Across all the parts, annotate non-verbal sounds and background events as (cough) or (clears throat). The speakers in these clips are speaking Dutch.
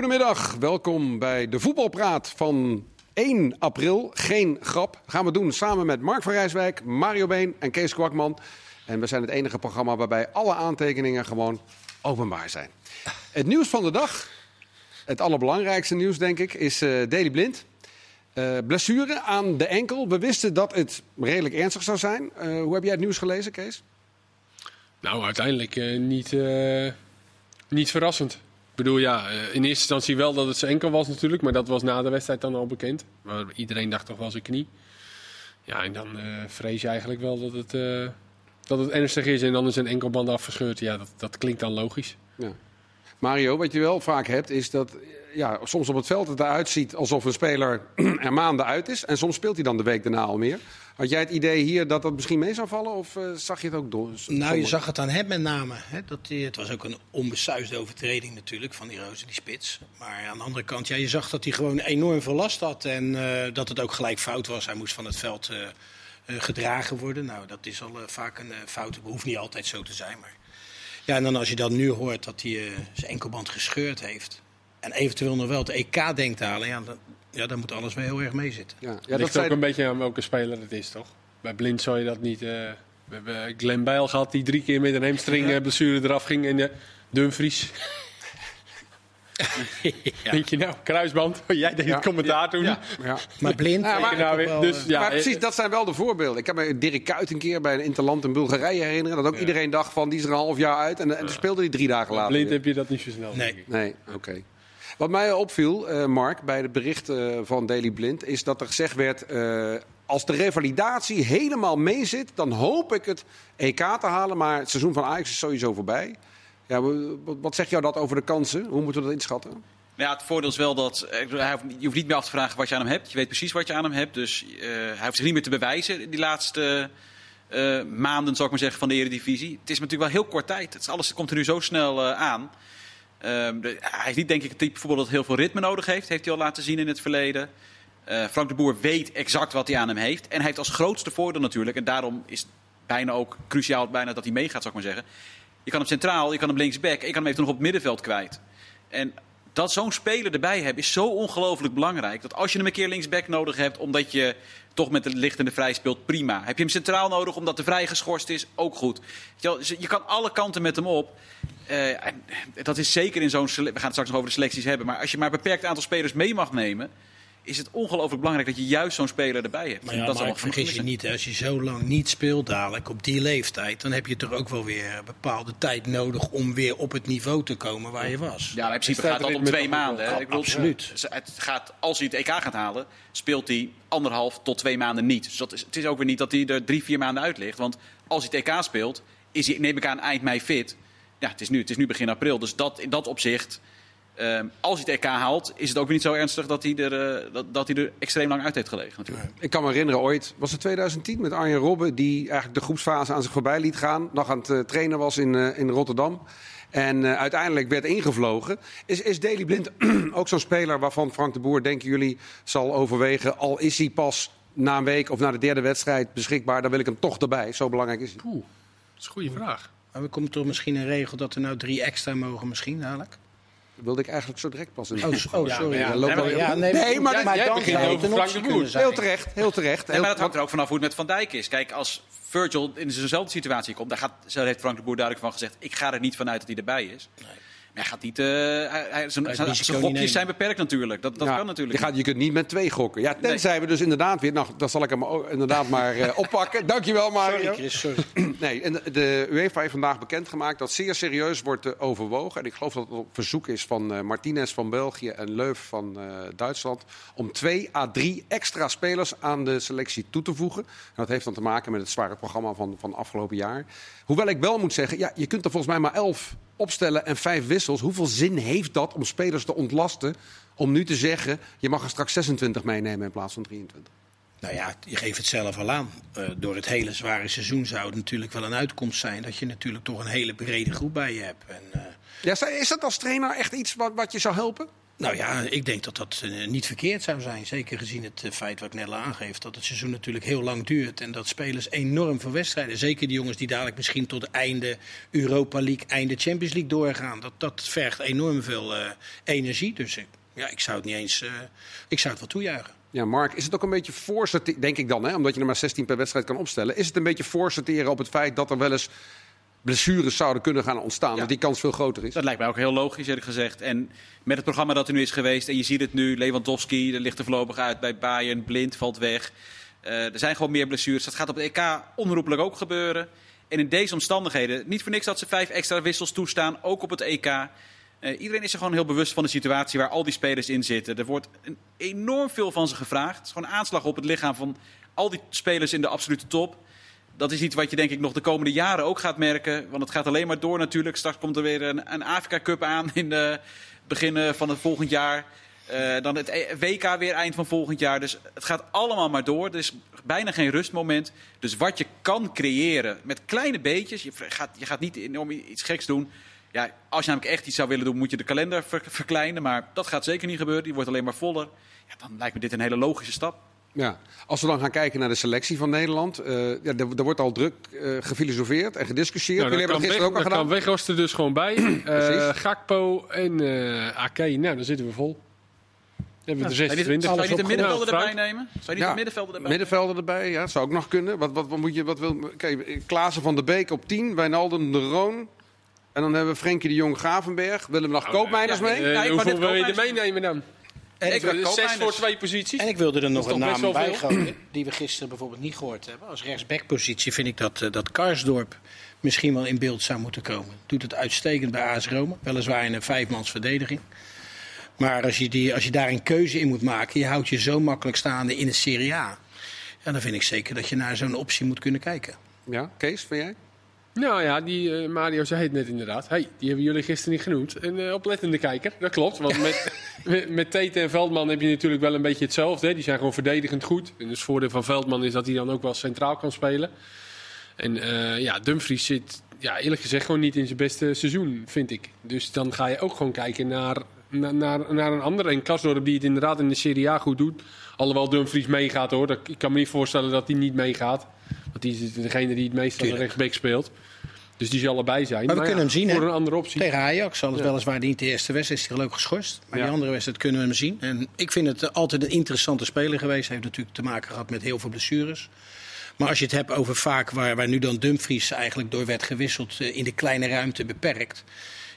Goedemiddag, welkom bij de voetbalpraat van 1 april. Geen grap. Gaan we doen samen met Mark van Rijswijk, Mario Been en Kees Kwakman. En we zijn het enige programma waarbij alle aantekeningen gewoon openbaar zijn. Het nieuws van de dag, het allerbelangrijkste nieuws denk ik, is uh, Daily Blind. Uh, blessure aan de enkel. We wisten dat het redelijk ernstig zou zijn. Uh, hoe heb jij het nieuws gelezen, Kees? Nou, uiteindelijk niet, niet verrassend. Bedoel, ja, in eerste instantie wel dat het zijn enkel was natuurlijk. Maar dat was na de wedstrijd dan al bekend. Maar iedereen dacht toch wel zijn knie. Ja, en dan vrees je eigenlijk wel dat het, dat het ernstig is. En dan is een enkelband afgescheurd. Ja, dat, dat klinkt dan logisch. Ja. Mario, wat je wel vaak hebt, is dat ja, soms op het veld het eruit ziet alsof een speler (clears throat) er maanden uit is. En soms speelt hij dan de week daarna al meer. Had jij het idee hier dat dat misschien mee zou vallen? Of uh, zag je het ook door? Nou, je zag het aan hem met name. Hè, dat die, het was ook een onbesuisde overtreding natuurlijk van die Rozen, die spits. Maar aan de andere kant, ja, je zag dat hij gewoon enorm veel last had. En uh, dat het ook gelijk fout was. Hij moest van het veld uh, gedragen worden. Nou, dat is al vaak een fout. Het hoeft niet altijd zo te zijn. Maar... Ja, en dan als je dan nu hoort dat hij zijn enkelband gescheurd heeft en eventueel nog wel het EK denkt halen, ja, dan, ja, dan moet alles wel heel erg meezitten. Ja, ja, dat ligt ook een beetje aan welke speler het is, toch? Bij Blind zou je dat niet... Uh, we hebben Glenn Bijl gehad die drie keer met een hamstring ja. blessure eraf ging. En uh, Dumfries. (laughs) ja. Denk je nou, kruisband? (laughs) Jij deed het commentaar toen. Ja. Maar blind. Ja, maar, nou weer, dus, ja, maar precies, dat zijn wel de voorbeelden. Ik kan me Dirk Kuyt een keer bij een interland in Bulgarije herinneren. Dat ook iedereen dacht van, die is er een half jaar uit. En, en dan speelde hij drie dagen later. Blind heb je dat niet zo snel. Nee. Nee, oké. Okay. Wat mij opviel, uh, Mark, bij het bericht van Daily Blind, is dat er gezegd werd: uh, als de revalidatie helemaal meezit, dan hoop ik het EK te halen. Maar het seizoen van Ajax is sowieso voorbij. Ja, wat zegt jou dat over de kansen? Hoe moeten we dat inschatten? Nou ja, het voordeel is wel dat je hoeft niet meer af te vragen wat je aan hem hebt. Je weet precies wat je aan hem hebt. Dus hij hoeft zich niet meer te bewijzen die laatste maanden, zou ik maar zeggen, van de Eredivisie. Het is natuurlijk wel heel kort tijd. Het is alles komt er nu zo snel aan. De, hij is niet denk ik het type dat heel veel ritme nodig heeft. Heeft hij al laten zien in het verleden. Uh, Frank de Boer weet exact wat hij aan hem heeft. En hij heeft als grootste voordeel natuurlijk, en daarom is bijna ook cruciaal bijna dat hij meegaat, zou ik maar zeggen. Je kan hem centraal, je kan hem linksback je kan hem even nog op het middenveld kwijt. En dat zo'n speler erbij hebben is zo ongelooflijk belangrijk. Dat als je hem een keer linksback nodig hebt, omdat je toch met de lichtende vrij speelt, prima. Heb je hem centraal nodig omdat de vrij geschorst is, ook goed. Je kan alle kanten met hem op. Uh, dat is zeker in zo'n. We gaan het straks nog over de selecties hebben. Maar als je maar een beperkt aantal spelers mee mag nemen. Is het ongelooflijk belangrijk dat je juist zo'n speler erbij hebt. Maar ja, dat maar vergis je niet, als je zo lang niet speelt dadelijk op die leeftijd, dan heb je toch ook wel weer een bepaalde tijd nodig om weer op het niveau te komen waar je was. Ja, in principe gaat dat om twee maanden. Hè? Ik bedoel, Absoluut. Het gaat, als hij het EK gaat halen, speelt hij anderhalf tot twee maanden niet. Dus dat is, het is ook weer niet dat hij er drie, vier maanden uit ligt. Want als hij het EK speelt, is hij, neem ik aan, eind mei fit ja, het is nu, het is nu begin april. Dus dat, in dat opzicht, uh, als hij het EK haalt, is het ook weer niet zo ernstig dat hij er, uh, dat, dat hij er extreem lang uit heeft gelegen. Natuurlijk. Ik kan me herinneren ooit, was het 2010 met Arjen Robben, die eigenlijk de groepsfase aan zich voorbij liet gaan. Nog aan het uh, trainen was in, in Rotterdam. En uiteindelijk werd ingevlogen. Is, is Daley Blind (clears throat) ook zo'n speler waarvan Frank de Boer, denken jullie, zal overwegen, al is hij pas na een week of na de derde wedstrijd beschikbaar, dan wil ik hem toch erbij. Zo belangrijk is hij. Oeh, dat is een goede vraag. Maar er komt toch misschien een regel dat er nou drie extra mogen, misschien dadelijk? Dat wilde ik eigenlijk zo direct pas in. Oh, oh sorry. Ja, ja, ja, nee, nee, maar, maar dan zijn. Heel terecht, heel terecht. Nee, maar dat hangt er ook vanaf hoe het met Van Dijk is. Kijk, als Virgil in dezelfde situatie komt, daar, gaat, daar heeft Frank de Boer duidelijk van gezegd... ik ga er niet vanuit dat hij erbij is. Nee. Maar hij gaat niet. Uh, zijn gokjes zijn beperkt natuurlijk. Dat, dat kan natuurlijk. Je, gaat, je kunt niet met twee gokken. Ja, tenzij nee. we dus inderdaad weer. Nou, dat zal ik hem inderdaad maar uh, (laughs) oppakken. Dankjewel, Mario. Sorry, Chris, sorry. (clears throat) nee, en de, UEFA heeft vandaag bekendgemaakt dat zeer serieus wordt uh, overwogen. En ik geloof dat het op verzoek is van Martinez van België en Leuf van Duitsland. om twee à drie extra spelers aan de selectie toe te voegen. En dat heeft dan te maken met het zware programma van, van afgelopen jaar. Hoewel ik wel moet zeggen, ja, je kunt er volgens mij maar elf opstellen en vijf wissels. Hoeveel zin heeft dat om spelers te ontlasten om nu te zeggen... je mag er straks 26 meenemen in plaats van 23? Nou ja, je geeft het zelf al aan. Uh, door het hele zware seizoen zou het natuurlijk wel een uitkomst zijn... dat je natuurlijk toch een hele brede groep bij je hebt. En, uh... ja, is dat als trainer echt iets wat, wat je zou helpen? Nou ja, ik denk dat dat eh, niet verkeerd zou zijn. Zeker gezien het eh, feit wat ik net al aangeef. Dat het seizoen natuurlijk heel lang duurt. En dat spelers enorm veel wedstrijden. Zeker die jongens die dadelijk misschien tot einde Europa League, einde Champions League doorgaan. Dat, dat vergt enorm veel eh, energie. Dus ja, ik zou het niet eens. ik zou het wel toejuichen. Ja, Mark, is het ook een beetje voorsorteren, denk ik dan, hè, omdat je er maar 16 per wedstrijd kan opstellen. Is het een beetje voorsorteren op het feit dat er wel eens blessures zouden kunnen gaan ontstaan? Dat die kans veel groter is. Dat lijkt mij ook heel logisch, eerlijk gezegd. En met het programma dat er nu is geweest, en je ziet het nu, Lewandowski er ligt er voorlopig uit bij Bayern, Blind valt weg. Eh, er zijn gewoon meer blessures. Dat gaat op het EK onherroepelijk ook gebeuren. En in deze omstandigheden, niet voor niks dat ze vijf extra wissels toestaan, ook op het EK. Eh, iedereen is er gewoon heel bewust van de situatie waar al die spelers in zitten. Er wordt een enorm veel van ze gevraagd. Het is gewoon een aanslag op het lichaam van al die spelers in de absolute top. Dat is iets wat je denk ik nog de komende jaren ook gaat merken. Want het gaat alleen maar door natuurlijk. Straks komt er weer een, een Afrika Cup aan in het begin eh, van het volgend jaar. Eh, dan het E- WK weer eind van volgend jaar. Dus het gaat allemaal maar door. Er is bijna geen rustmoment. Dus wat je kan creëren met kleine beetjes. Je gaat, je gaat niet enorm iets geks doen. Ja, als je namelijk echt iets zou willen doen, moet je de kalender ver- verkleinen. Maar dat gaat zeker niet gebeuren. Die wordt alleen maar voller. Ja, dan lijkt me dit een hele logische stap. Ja. Als we dan gaan kijken naar de selectie van Nederland. eh, ja, er, er wordt al druk eh, gefilosofeerd en gediscussieerd. Nou, Jullie hebben kan, dat gisteren weg, ook al daar kan gedaan. Weghorst er dus gewoon bij. (clears throat) Eh Precies. Gakpo en eh Ake. Nou, dan zitten we vol. Dan hebben we de Zou je niet- 26. zou je niet de middenvelder Ja, erbij nemen? Zou je niet Ja, de middenvelder erbij Middenvelden erbij, ja, zou ook nog kunnen. Wat, wat, wat moet je, wat wil, kijk, Klaasen van der Beek op 10, Wijnaldum de Roon. En dan hebben we Frenkie de Jong Gravenberg. Willen we nog Koopmeiners ja, mee? Ja, hoeveel wil je er meenemen dan? En Ik ik, wil- Zes voor twee posities? en ik wilde er nog een naam bij gooien. (clears throat) Die we gisteren bijvoorbeeld niet gehoord hebben. Als rechtsbackpositie vind ik dat, eh, dat Karsdorp misschien wel in beeld zou moeten komen. Doet het uitstekend bij AS Rome. Weliswaar in een vijfmans verdediging. Maar als je, die, als je daar een keuze in moet maken, je houdt je zo makkelijk staande in de Serie A. Ja, dan vind ik zeker dat je naar zo'n optie moet kunnen kijken. Ja, Kees, vind jij? Nou ja, die eh, Mario zei het net inderdaad. Hey, die hebben jullie gisteren niet genoemd. Een eh, oplettende kijker, dat klopt. Want met, (laughs) met, met Tete en Veldman heb je natuurlijk wel een beetje hetzelfde. Hè. Die zijn gewoon verdedigend goed. En dus het voordeel van Veldman is dat hij dan ook wel centraal kan spelen. En eh, ja, Dumfries zit ja, eerlijk gezegd gewoon niet in zijn beste seizoen, vind ik. Dus dan ga je ook gewoon kijken naar, naar, naar, naar een andere. En Kasdorp die het inderdaad in de Serie A goed doet. Alhoewel Dumfries meegaat hoor. Dat, ik kan me niet voorstellen dat hij niet meegaat. Want die is degene die het meest aan de rechtsback speelt. Dus die zal erbij zijn. Maar we kunnen hem zien, Voor hè? een andere optie. Tegen Ajax, alles weliswaar niet de eerste wedstrijd, is hij geloof geschorst. Maar Ja. die andere wedstrijd kunnen we hem zien. En ik vind het altijd een interessante speler geweest. Hij heeft natuurlijk te maken gehad met heel veel blessures. Maar als je het hebt over vaak waar, waar nu dan Dumfries eigenlijk door werd gewisseld eh, in de kleine ruimte beperkt.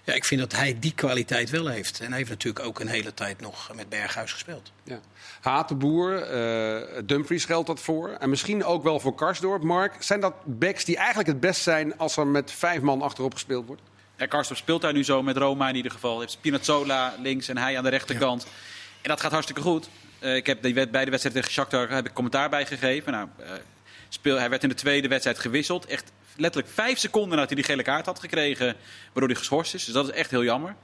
Ja, ik vind dat hij die kwaliteit wel heeft. En hij heeft natuurlijk ook een hele tijd nog met Berghuis gespeeld. Ja. Hatenboer, eh Dumfries geldt dat voor. En misschien ook wel voor Karsdorp. Mark, zijn dat backs die eigenlijk het best zijn als er met vijf man achterop gespeeld wordt? Ja, Karstorp speelt daar nu zo met Roma in ieder geval. Heeft Spinazzola links en hij aan de rechterkant. En dat gaat hartstikke goed. Eh, ik heb die wed- bij de wedstrijd tegen Shakhtar heb ik commentaar bij gegeven. Nou, eh, speel, hij werd in de tweede wedstrijd gewisseld. Echt letterlijk vijf seconden nadat hij die gele kaart had gekregen, waardoor hij geschorst is. Dus dat is echt heel jammer.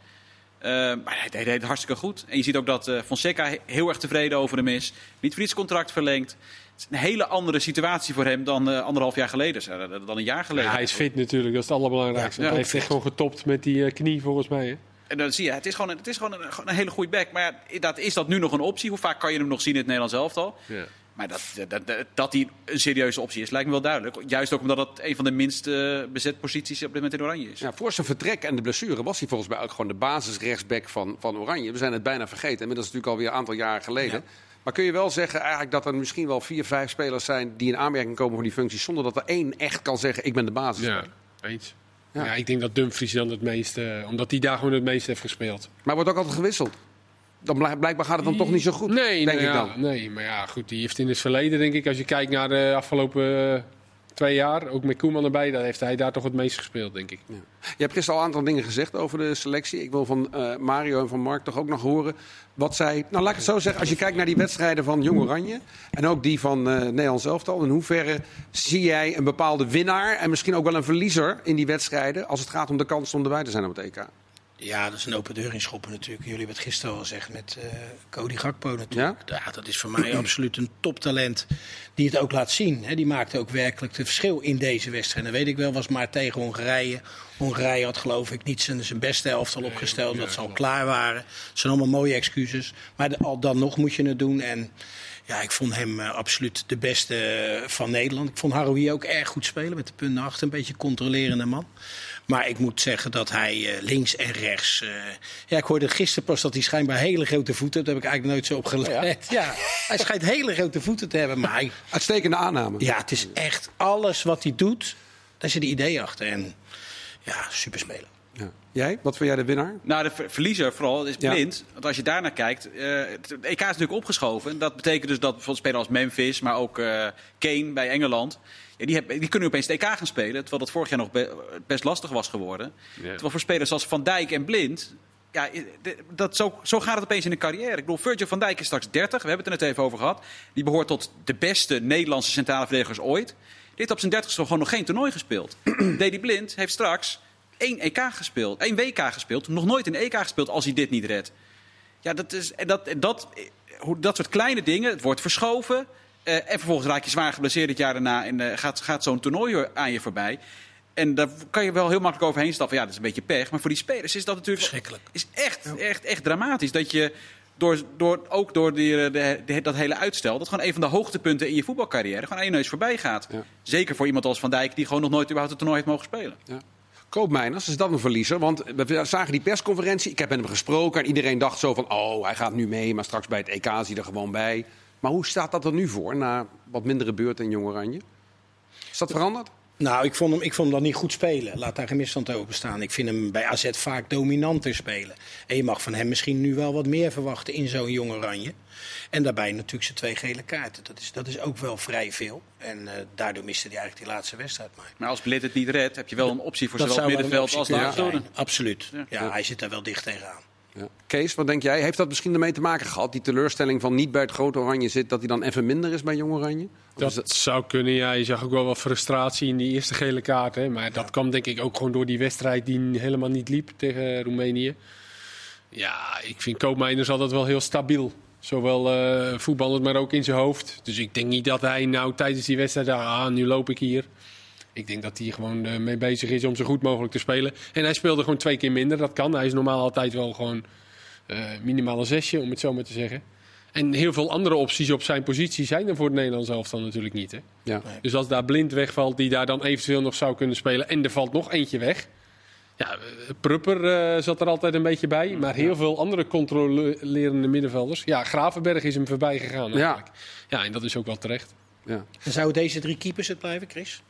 Eh, maar hij deed, het hartstikke goed. En je ziet ook dat eh, Fonseca he- heel erg tevreden over hem is. Niet voor iets contract verlengd. Het is een hele andere situatie voor hem dan eh, anderhalf jaar geleden. eh, Dan een jaar geleden. Ja, hij is fit natuurlijk, dat is het allerbelangrijkste. Ja, hij heeft echt gewoon getopt met die knie volgens mij. Hè? En dan zie je, het is gewoon een, het is gewoon een, gewoon een hele goede back. Maar dat, is dat nu nog een optie? Hoe vaak kan je hem nog zien in het Nederlands elftal? Ja. Maar dat, dat, dat, dat hij een serieuze optie is, lijkt me wel duidelijk. Juist ook omdat het een van de minst eh, bezet posities op dit moment in Oranje is. Ja, voor zijn vertrek en de blessure was hij volgens mij ook gewoon de basis-rechtsback van, van Oranje. We zijn het bijna vergeten. Inmiddels is het natuurlijk alweer een aantal jaren geleden. Maar kun je wel zeggen eigenlijk dat er misschien wel vier, vijf spelers zijn die in aanmerking komen voor die functie. Zonder dat er één echt kan zeggen: ik ben de basis. Ja, eens. Ja. Ja. ik denk dat Dumfries dan het meeste, omdat hij daar gewoon het meeste heeft gespeeld. Maar wordt ook altijd gewisseld. Dan blijk- blijkbaar gaat het dan toch niet zo goed. Nee, denk nou ik ja, dan. nee, maar ja, goed, die heeft in het verleden, denk ik, als je kijkt naar de afgelopen eh, twee jaar, ook met Koeman erbij, dan heeft hij daar toch het meest gespeeld, denk ik. Ja. Je hebt gisteren al een aantal dingen gezegd over de selectie. Ik wil van eh, Mario en van Mark toch ook nog horen wat zij... Nou, laat ik het zo zeggen. Als je kijkt naar die wedstrijden van Jong Oranje... en ook die van eh Nederlands elftal... in hoeverre zie jij een bepaalde winnaar... en misschien ook wel een verliezer in die wedstrijden... als het gaat om de kans om erbij te zijn op het EK? Ja, dat is een open deur in schoppen natuurlijk. Jullie hebben het gisteren al gezegd met eh, Cody Gakpo natuurlijk. Ja? dat is voor mij absoluut een toptalent die het ook laat zien. Hè. Die maakte ook werkelijk het verschil in deze wedstrijd. En dat weet ik wel, was maar tegen Hongarije. Hongarije had geloof ik niet zijn, zijn beste elftal opgesteld. dat ze al klaar waren. Het zijn allemaal mooie excuses. Maar al dan nog moet je het doen. En ja, ik vond hem uh, absoluut de beste uh, van Nederland. Ik vond Haroui ook erg goed spelen met de punten achter. Een beetje controlerende man. Maar ik moet zeggen dat hij uh, links en rechts. ja, ik hoorde gisteren pas dat hij schijnbaar hele grote voeten heeft. Daar heb ik eigenlijk nooit zo op gelet. Ja, (laughs) ja hij schijnt hele grote voeten te hebben. Maar hij... Uitstekende aanname. Ja, het is echt alles wat hij doet. Daar zit een idee achter. En ja, super spelen. Ja. Jij? Wat vind jij de winnaar? Nou, de verliezer vooral is blind. Ja. Want als je daarnaar kijkt, uh, het EK is natuurlijk opgeschoven. Dat betekent dus dat bijvoorbeeld spelers als Memphis, maar ook uh, Kane bij Engeland... Ja, die, hebben, die, kunnen opeens EK gaan spelen. Terwijl dat vorig jaar nog be best lastig was geworden. Ja. Terwijl voor spelers als Van Dijk en Blind... Ja, dat, zo, zo gaat het opeens in een carrière. Ik bedoel, Virgil van Dijk is straks 30. We hebben het er net even over gehad. Die behoort tot de beste Nederlandse centrale verdedigers ooit. Die heeft op zijn 30 gewoon nog geen toernooi gespeeld. (clears throat) Dedy Blind heeft straks één EK gespeeld, één WK gespeeld, nog nooit een EK gespeeld als hij dit niet redt. Ja, dat, is, en dat, dat, dat soort kleine dingen, het wordt verschoven. Uh, en vervolgens raak je zwaar geblesseerd het jaar daarna en uh, gaat, gaat zo'n toernooi aan je voorbij. En daar kan je wel heel makkelijk overheen stappen. Ja, dat is een beetje pech. Maar voor die spelers is dat natuurlijk Schrikkelijk. Is echt, echt, echt dramatisch. Dat je door, door, ook door die, de, de, dat hele uitstel, dat gewoon een van de hoogtepunten in je voetbalcarrière gewoon aan je neus voorbij gaat. Ja. Zeker voor iemand als Van Dijk, die gewoon nog nooit überhaupt het toernooi heeft mogen spelen. Ja. Koopmeiners, is dat een verliezer? Want we zagen die persconferentie, ik heb met hem gesproken... en iedereen dacht zo van, oh, hij gaat nu mee... maar straks bij het EK is hij er gewoon bij. Maar hoe staat dat er nu voor, na wat mindere beurten in Jong Oranje? Is dat veranderd? Nou, ik vond, hem, ik vond hem dan niet goed spelen. Laat daar geen misstand over bestaan. Ik vind hem bij AZ vaak dominanter spelen. En je mag van hem misschien nu wel wat meer verwachten in zo'n Jong Oranje. En daarbij natuurlijk zijn twee gele kaarten. Dat is, dat is ook wel vrij veel. En uh, daardoor miste hij eigenlijk die laatste wedstrijd. Maar, maar als Blit het niet redt, heb je wel een optie voor zowel het middenveld als de ja, Absoluut. Ja. ja, hij zit daar wel dicht tegenaan. Ja. Kees, wat denk jij? Heeft dat misschien ermee te maken gehad? Die teleurstelling van niet bij het grote oranje zit, dat hij dan even minder is bij jong oranje? Dat, dat, zou kunnen, ja. Je zag ook wel wat frustratie in die eerste gele kaart. Hè. Maar dat kwam denk ik ook gewoon door die wedstrijd die helemaal niet liep tegen Roemenië. Ja, ik vind Koopmeiners altijd wel heel stabiel. Zowel uh, voetballend, maar ook in zijn hoofd. Dus ik denk niet dat hij nou tijdens die wedstrijd dacht, ah, nu loop ik hier. Ik denk dat hij gewoon uh, mee bezig is om zo goed mogelijk te spelen. En hij speelde gewoon twee keer minder, dat kan. Hij is normaal altijd wel gewoon uh, minimaal een zesje, om het zo maar te zeggen. En heel veel andere opties op zijn positie zijn er voor het Nederlands elftal natuurlijk niet. Hè? Ja. Dus als daar blind wegvalt, die daar dan eventueel nog zou kunnen spelen... en er valt nog eentje weg... Ja, Prupper uh, zat er altijd een beetje bij. Maar heel veel andere controlerende middenvelders. Ja, Gravenberg is hem voorbij gegaan eigenlijk. Ja, ja en dat is ook wel terecht. Ja. En zouden deze drie keepers het blijven, Chris?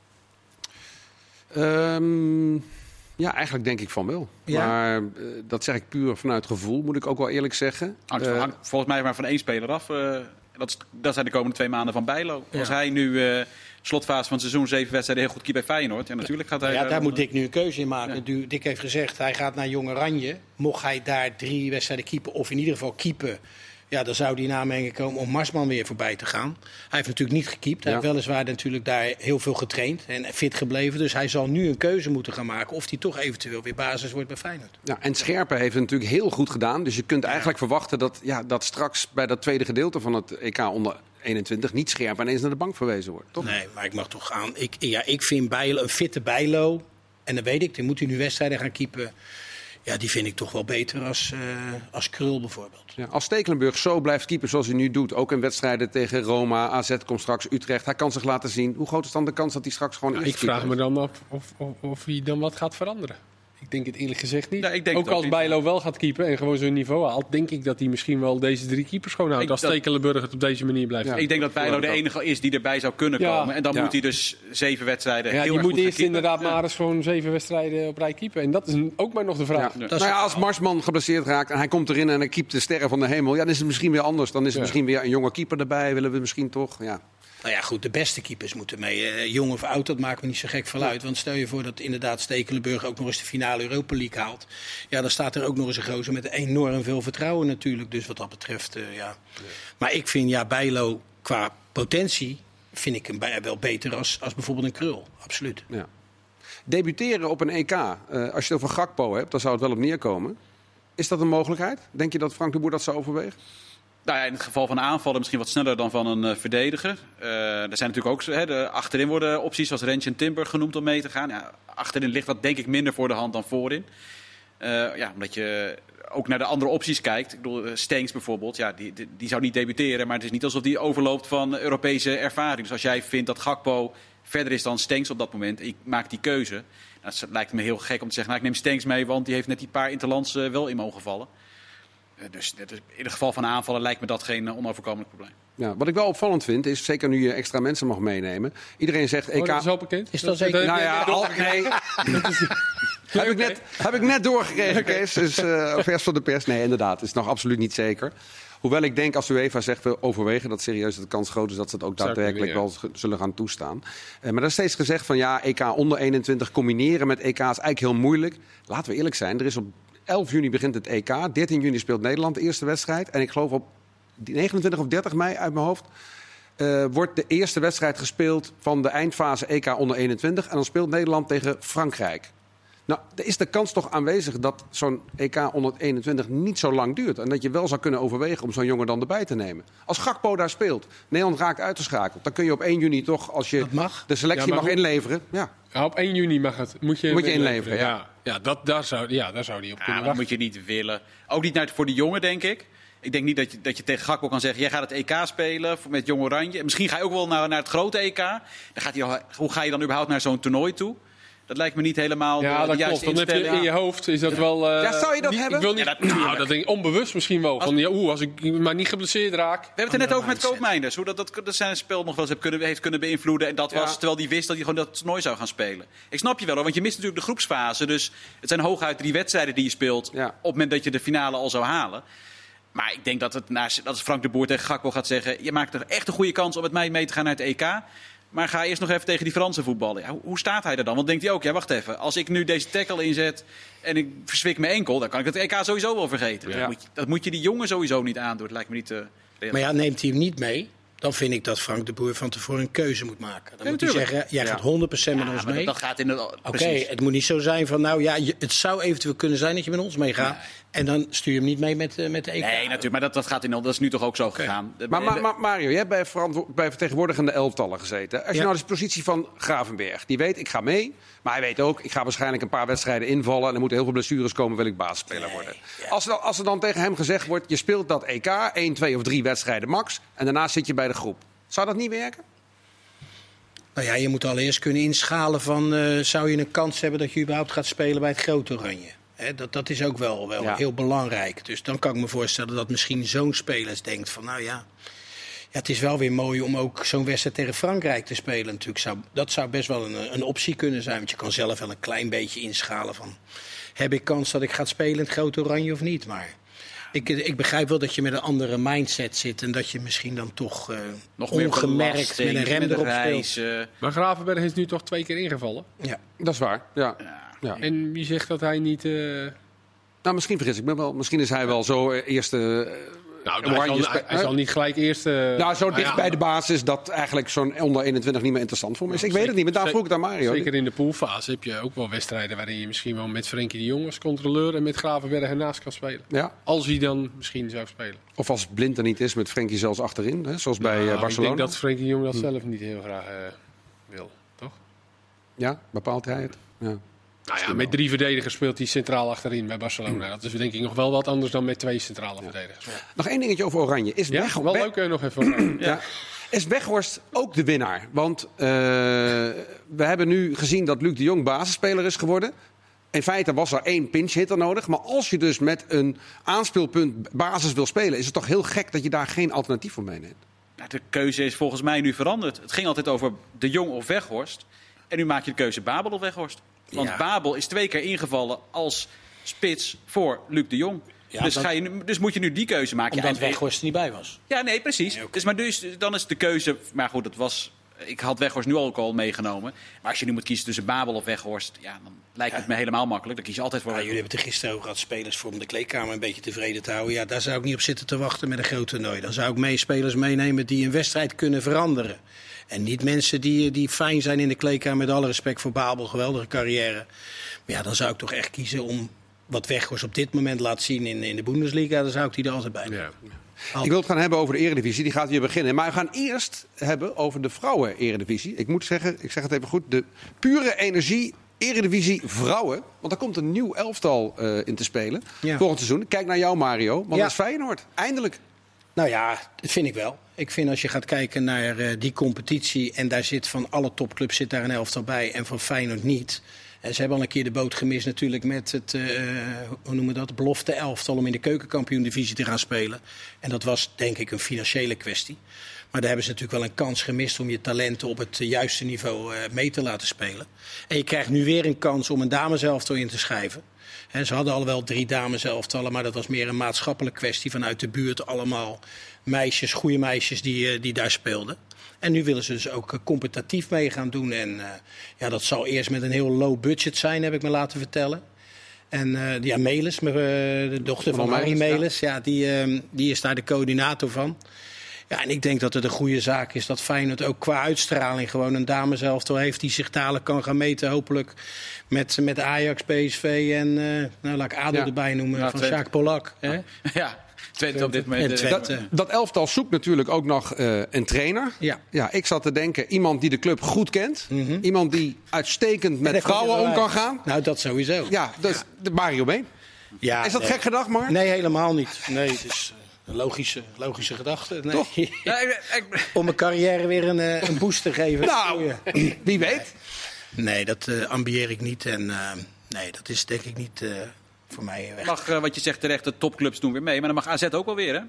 Um, ja, eigenlijk denk ik van wel. Ja. Maar uh, dat zeg ik puur vanuit gevoel, moet ik ook wel eerlijk zeggen. Hangt uh, volgens mij maar van één speler af. Uh, dat, zijn de komende twee maanden van Bijlo. Ja. Als hij nu slotfase van het seizoen zeven wedstrijden heel goed keept bij Feyenoord. Ja, natuurlijk gaat hij... Ja, daar moet Dick nu een keuze in maken. Ja. Dick heeft gezegd, hij gaat naar Jong Oranje. Mocht hij daar drie wedstrijden keepen, of in ieder geval keepen... Ja, dan zou die naam komen om Marsman weer voorbij te gaan. Hij heeft natuurlijk niet gekiept. Hij ja. heeft weliswaar natuurlijk daar heel veel getraind en fit gebleven. Dus hij zal nu een keuze moeten gaan maken of hij toch eventueel weer basis wordt bij Feyenoord. Ja, en Scherpen heeft het natuurlijk heel goed gedaan. Dus je kunt eigenlijk ja. verwachten dat, ja, dat straks bij dat tweede gedeelte van het EK onder 21 niet scherp ineens naar de bank verwezen wordt. Toch? Nee, maar ik mag toch aan. Ik, ja, ik vind Bijlo, een fitte Bijlo. En dan weet ik, dan moet hij nu wedstrijden gaan keepen. Ja, die vind ik toch wel beter als, uh, als Krul bijvoorbeeld. Ja, als Stekelenburg zo blijft keeper zoals hij nu doet, ook in wedstrijden tegen Roma, AZ komt straks, Utrecht, hij kan zich laten zien. Hoe groot is dan de kans dat hij straks gewoon... Ja, ik vraag me dan af of, of, of hij dan wat gaat veranderen. Ik denk het eerlijk gezegd niet. Ja, ik denk ook als Bijlo wel gaat keepen en gewoon zijn niveau haalt, denk ik dat hij misschien wel deze drie keepers gewoon houdt. Als Stekelenburg het op deze manier blijft. Ja. Ik denk dat Bijlo de enige is die erbij zou kunnen ja. komen. En dan moet hij dus zeven wedstrijden. Ja, heel die moet eerst inderdaad maar eens gewoon zeven wedstrijden op rij keepen. En dat is ook maar nog de vraag. Nou ja, als Marsman geblesseerd raakt en hij komt erin en hij keept de sterren van de hemel, ja, dan is het misschien weer anders. Dan is het misschien weer een jonge keeper erbij. Willen we misschien toch? Ja. Nou ja, goed, de beste keepers moeten mee. Uh, jong of oud, dat maakt me niet zo gek van uit. Want stel je voor dat inderdaad Stekelenburg ook nog eens de finale Europa League haalt. Ja, dan staat er ook nog eens een gozer met enorm veel vertrouwen natuurlijk. Dus wat dat betreft, ja. ja. Maar ik vind, ja, Bijlo qua potentie vind ik hem wel beter als, als bijvoorbeeld een Krul. Absoluut. Ja. Debuteren op een EK, eh, als je het over Gakpo hebt, dan zou het wel op neerkomen. Is dat een mogelijkheid? Denk je dat Frank de Boer dat zou overwegen? Nou in het geval van aanvallen misschien wat sneller dan van een eh, verdediger. Eh, er zijn natuurlijk ook hè, de, achterin worden opties zoals Rens en Timber genoemd om mee te gaan. Ja, achterin ligt dat denk ik minder voor de hand dan voorin. Eh, ja, omdat je ook naar de andere opties kijkt. Ik bedoel, Stenks bijvoorbeeld, ja, die, die, zou niet debuteren. Maar het is niet alsof die overloopt van Europese ervaring. Dus als jij vindt dat Gakpo verder is dan Stenks op dat moment, ik maak die keuze. Nou, het lijkt me heel gek om te zeggen, nou, ik neem Stenks mee, want die heeft net die paar interlands wel in mogen vallen. Eh, dus in het geval van aanvallen lijkt me dat geen eh, onoverkomelijk probleem. Ja, wat ik wel opvallend vind, is zeker nu je extra mensen mag meenemen. Iedereen zegt EK. Oh, dat is al bekend. Is dat zeker? nou ja, al, (laughs) nee. heb, ik net, heb ik net doorgekregen, Kees. Dus eh, vers van de pers. Nee, inderdaad. is nog absoluut niet zeker. Hoewel ik denk, als UEFA zegt, we overwegen dat serieus, dat de kans groot is dat ze het ook daadwerkelijk wel zullen gaan toestaan. Eh, maar er is steeds gezegd van ja, EK onder 21 combineren met EK is eigenlijk heel moeilijk. Laten we eerlijk zijn, er is op 11 juni begint het EK. 13 juni speelt Nederland de eerste wedstrijd. En ik geloof op 29 of 30 mei uit mijn hoofd eh, wordt de eerste wedstrijd gespeeld van de eindfase EK onder 21. En dan speelt Nederland tegen Frankrijk. Nou, er is de kans toch aanwezig dat zo'n EK onder 21 niet zo lang duurt. En dat je wel zou kunnen overwegen om zo'n jongen dan erbij te nemen. Als Gakpo daar speelt, Nederland raakt uitgeschakeld. Dan kun je op 1 juni toch, als je de selectie Ja, mag hoe- inleveren. Ja. Ja, op 1 juni mag het. Moet je, Moet je inleveren, ja. ja. Ja, dat, daar, zou, ja daar zou die op Ja, kunnen dat wachten. moet je niet willen. Ook niet naar, voor de jongen, denk ik. Ik denk niet dat je, dat je tegen Gakpo kan zeggen... jij gaat het EK spelen met Jong Oranje. Misschien ga je ook wel naar, naar het grote EK. Dan gaat hij, al- hoe ga je dan überhaupt naar zo'n toernooi toe? Dat lijkt me niet helemaal Ja, de, de dat juiste klopt. Dan heb je in je hoofd is dat wel. eh, Ja, zou je dat niet- hebben? Ik wil niet, Ja, natuurlijk. nou, dat denk ik onbewust misschien wel. Van, ja, oeh, als ik maar niet geblesseerd raak. We hebben het er net Andere over met. Koopmeinders. Hoe dat, dat, dat zijn spel nog wel eens heeft kunnen, heeft kunnen beïnvloeden. En dat Ja. was terwijl hij wist dat hij gewoon dat toernooi zou gaan spelen. Ik snap je wel hoor, want je mist natuurlijk de groepsfase. Dus het zijn hooguit drie wedstrijden die je speelt. Ja. Op het moment dat je de finale al zou halen. Maar ik denk dat, het, dat als Frank de Boer tegen Gakpo gaat zeggen... je maakt er echt een goede kans om met mij mee te gaan naar het EK... Maar ga eerst nog even tegen die Franse voetballen. Ja, hoe- hoe staat hij er dan? Want denkt hij ook, ja wacht even. Als ik nu deze tackle inzet en ik verzwik mijn enkel... dan kan ik het EK sowieso wel vergeten. Ja. Dat, moet je, dat moet je die jongen sowieso niet aandoen. Dat lijkt me niet... eh Maar ja, neemt hij hem niet mee, dan vind ik dat Frank de Boer van tevoren een keuze moet maken. Dan Ja, moet hij zeggen, jij Ja. gaat 100% met Ja, ons mee. dat, dat gaat in de... Oké, het moet niet zo zijn van, nou ja, je- het zou eventueel kunnen zijn dat je met ons meegaat. En dan stuur je hem niet mee met, eh, met de EK. Nee, natuurlijk, maar dat, dat, gaat in, dat is nu toch ook zo gegaan. Maar, maar, Mario, jij hebt bij, bij vertegenwoordigende elftallen gezeten. Als je Ja. nou de positie van Gravenberg, die weet ik ga mee. Maar hij weet ook, ik ga waarschijnlijk een paar wedstrijden invallen. En er moeten heel veel blessures komen, wil ik basisspeler worden. Als, er, dan- als er dan tegen hem gezegd wordt, je speelt dat EK, 1, 2 of 3 wedstrijden max. En daarna zit je bij de groep. Zou dat niet werken? Nou ja, je moet allereerst kunnen inschalen van, eh, zou je een kans hebben dat je überhaupt gaat spelen bij het grote oranje? Dat, dat is ook wel, wel Ja. heel belangrijk. Dus dan kan ik me voorstellen dat misschien zo'n speler denkt van, nou ja, ja, het is wel weer mooi om ook zo'n wedstrijd tegen Frankrijk te spelen. Natuurlijk zou, dat zou best wel een, een optie kunnen zijn, want je kan zelf wel een klein beetje inschalen van, heb ik kans dat ik ga spelen in het grote oranje of niet? Maar ik, ik begrijp wel dat je met een andere mindset zit en dat je misschien dan toch eh, nog meer ongemerkt belasting, met een rem met erop speelt. reizen. Maar Gravenberg is nu toch twee keer ingevallen. Ja. Dat is waar, ja. ja. En wie zegt dat hij niet. eh, Nou, misschien vergis ik me wel. Misschien is hij wel zo eh, eerste... nou, hij zal, hij zal niet gelijk eerst. nou, zo dicht ja, bij de basis dat eigenlijk zo'n onder 21 niet meer interessant voor me is. Ik weet het niet, maar daar vroeg ik aan Mario. Zeker in de poolfase heb je ook wel wedstrijden waarin je misschien wel met Frenkie de Jong als controleur en met Gravenberg ernaast kan spelen. Ja. Als hij dan misschien zou spelen. Of als Blind er niet is, met Frenkie zelfs achterin. Hè? Zoals bij eh, Nou, Barcelona. Ik denk dat Frenkie de Jong dat zelf niet heel graag eh, wil, toch? Ja, bepaalt hij het? Ja. Nou ja, met drie verdedigers speelt hij centraal achterin bij Barcelona. Dat is denk ik nog wel wat anders dan met twee centrale verdedigers. Nog één dingetje over Oranje. Is, Ja, Weg- wel leuk eh, nog even. (clears throat) Ja. Is Weghorst ook de winnaar? Want eh, we hebben nu gezien dat Luc de Jong basisspeler is geworden. In feite was er één pinch hitter nodig. Maar als je dus met een aanspeelpunt basis wil spelen... is het toch heel gek dat je daar geen alternatief voor meeneemt. De keuze is volgens mij nu veranderd. Het ging altijd over de Jong of Weghorst. En nu maak je de keuze Babel of Weghorst. Want Ja. Babel is twee keer ingevallen als spits voor Luc de Jong. Ja, dus, dat- ga je, nu- dus moet je nu die keuze maken. Omdat Ja, Weghorst er niet bij was. Ja, nee, precies. Nee, dus, maar dus, dan is de keuze... Maar goed, dat was Ik had Weghorst nu ook al meegenomen. Maar als je nu moet kiezen tussen Babel of Weghorst, ja, dan lijkt het me helemaal makkelijk. Dan kies je altijd voor Ja, jullie hebben het er gisteren over gehad, spelers voor om de kleedkamer een beetje tevreden te houden. Ja, daar zou ik niet op zitten te wachten met een groot toernooi. Dan zou ik mee spelers meenemen die een wedstrijd kunnen veranderen. En niet mensen die, die fijn zijn in de kleedkamer, met alle respect voor Babel, geweldige carrière. Maar ja, dan zou ik toch echt kiezen om wat Weghorst op dit moment laat zien in, in de Bundesliga. Dan zou ik die er altijd bij nemen. Ja. Ik wil het gaan hebben over de Eredivisie. Die gaat hier beginnen. Maar we gaan eerst hebben over de vrouwen-Eredivisie. Ik moet zeggen, ik zeg het even goed. De pure energie Eredivisie vrouwen. Want daar komt een nieuw elftal eh, in te spelen. Ja. Volgend seizoen. Kijk naar jou, Mario. Want Ja. dat is Feyenoord. Eindelijk. Nou ja, dat vind ik wel. Ik vind als je gaat kijken naar eh, die competitie en daar zit van alle topclubs zit daar een elftal bij en van Feyenoord niet. En ze hebben al een keer de boot gemist natuurlijk met het, eh, hoe noemen we dat, belofte elftal om in de keukenkampioen-divisie te gaan spelen. En dat was denk ik een financiële kwestie. Maar daar hebben ze natuurlijk wel een kans gemist om je talenten op het juiste niveau eh, mee te laten spelen. En je krijgt nu weer een kans om een dameselftal in te schrijven. Hè, ze hadden al wel drie dameselftallen, maar dat was meer een maatschappelijke kwestie vanuit de buurt. Allemaal meisjes, goede meisjes die, eh, die daar speelden. En nu willen ze dus ook eh, competitief mee gaan doen. En eh, ja, dat zal eerst met een heel low budget zijn, heb ik me laten vertellen. En eh ja, Melis, de dochter van Van Harry Melis, ja. Die, die is daar de coördinator van. Ja, en ik denk dat het een goede zaak is dat Feyenoord ook qua uitstraling gewoon een dameselftal heeft die zich dadelijk kan gaan meten. Hopelijk met, met Ajax, PSV en eh, nou, laat ik ADO Ja. erbij noemen Ja, van Twente. Sjaak Polak. Hè? Ja, (laughs) Twente op dit moment. En eh. Dat, dat elftal zoekt natuurlijk ook nog eh, een trainer. Ja. Ja, ik zat te denken, iemand die de club goed kent. Iemand die uitstekend En met vrouwen om kan gaan. Nou, dat sowieso. Ja, dus de Mario Been. Ja, Is dat nee. gek gedacht, Mark? Nee, helemaal niet. Nee, het is eh, een logische, logische gedachte. Nee. Toch? (laughs) Ja, ik- ik- Om mijn carrière weer een, eh, een boost te geven. Nou, (clears throat) wie weet. Nee, dat eh, ambieer ik niet. En eh, nee, dat is denk ik niet eh, voor mij weg. mag, wat je zegt terecht, de topclubs doen weer mee. Maar dan mag AZ ook wel weer, hè?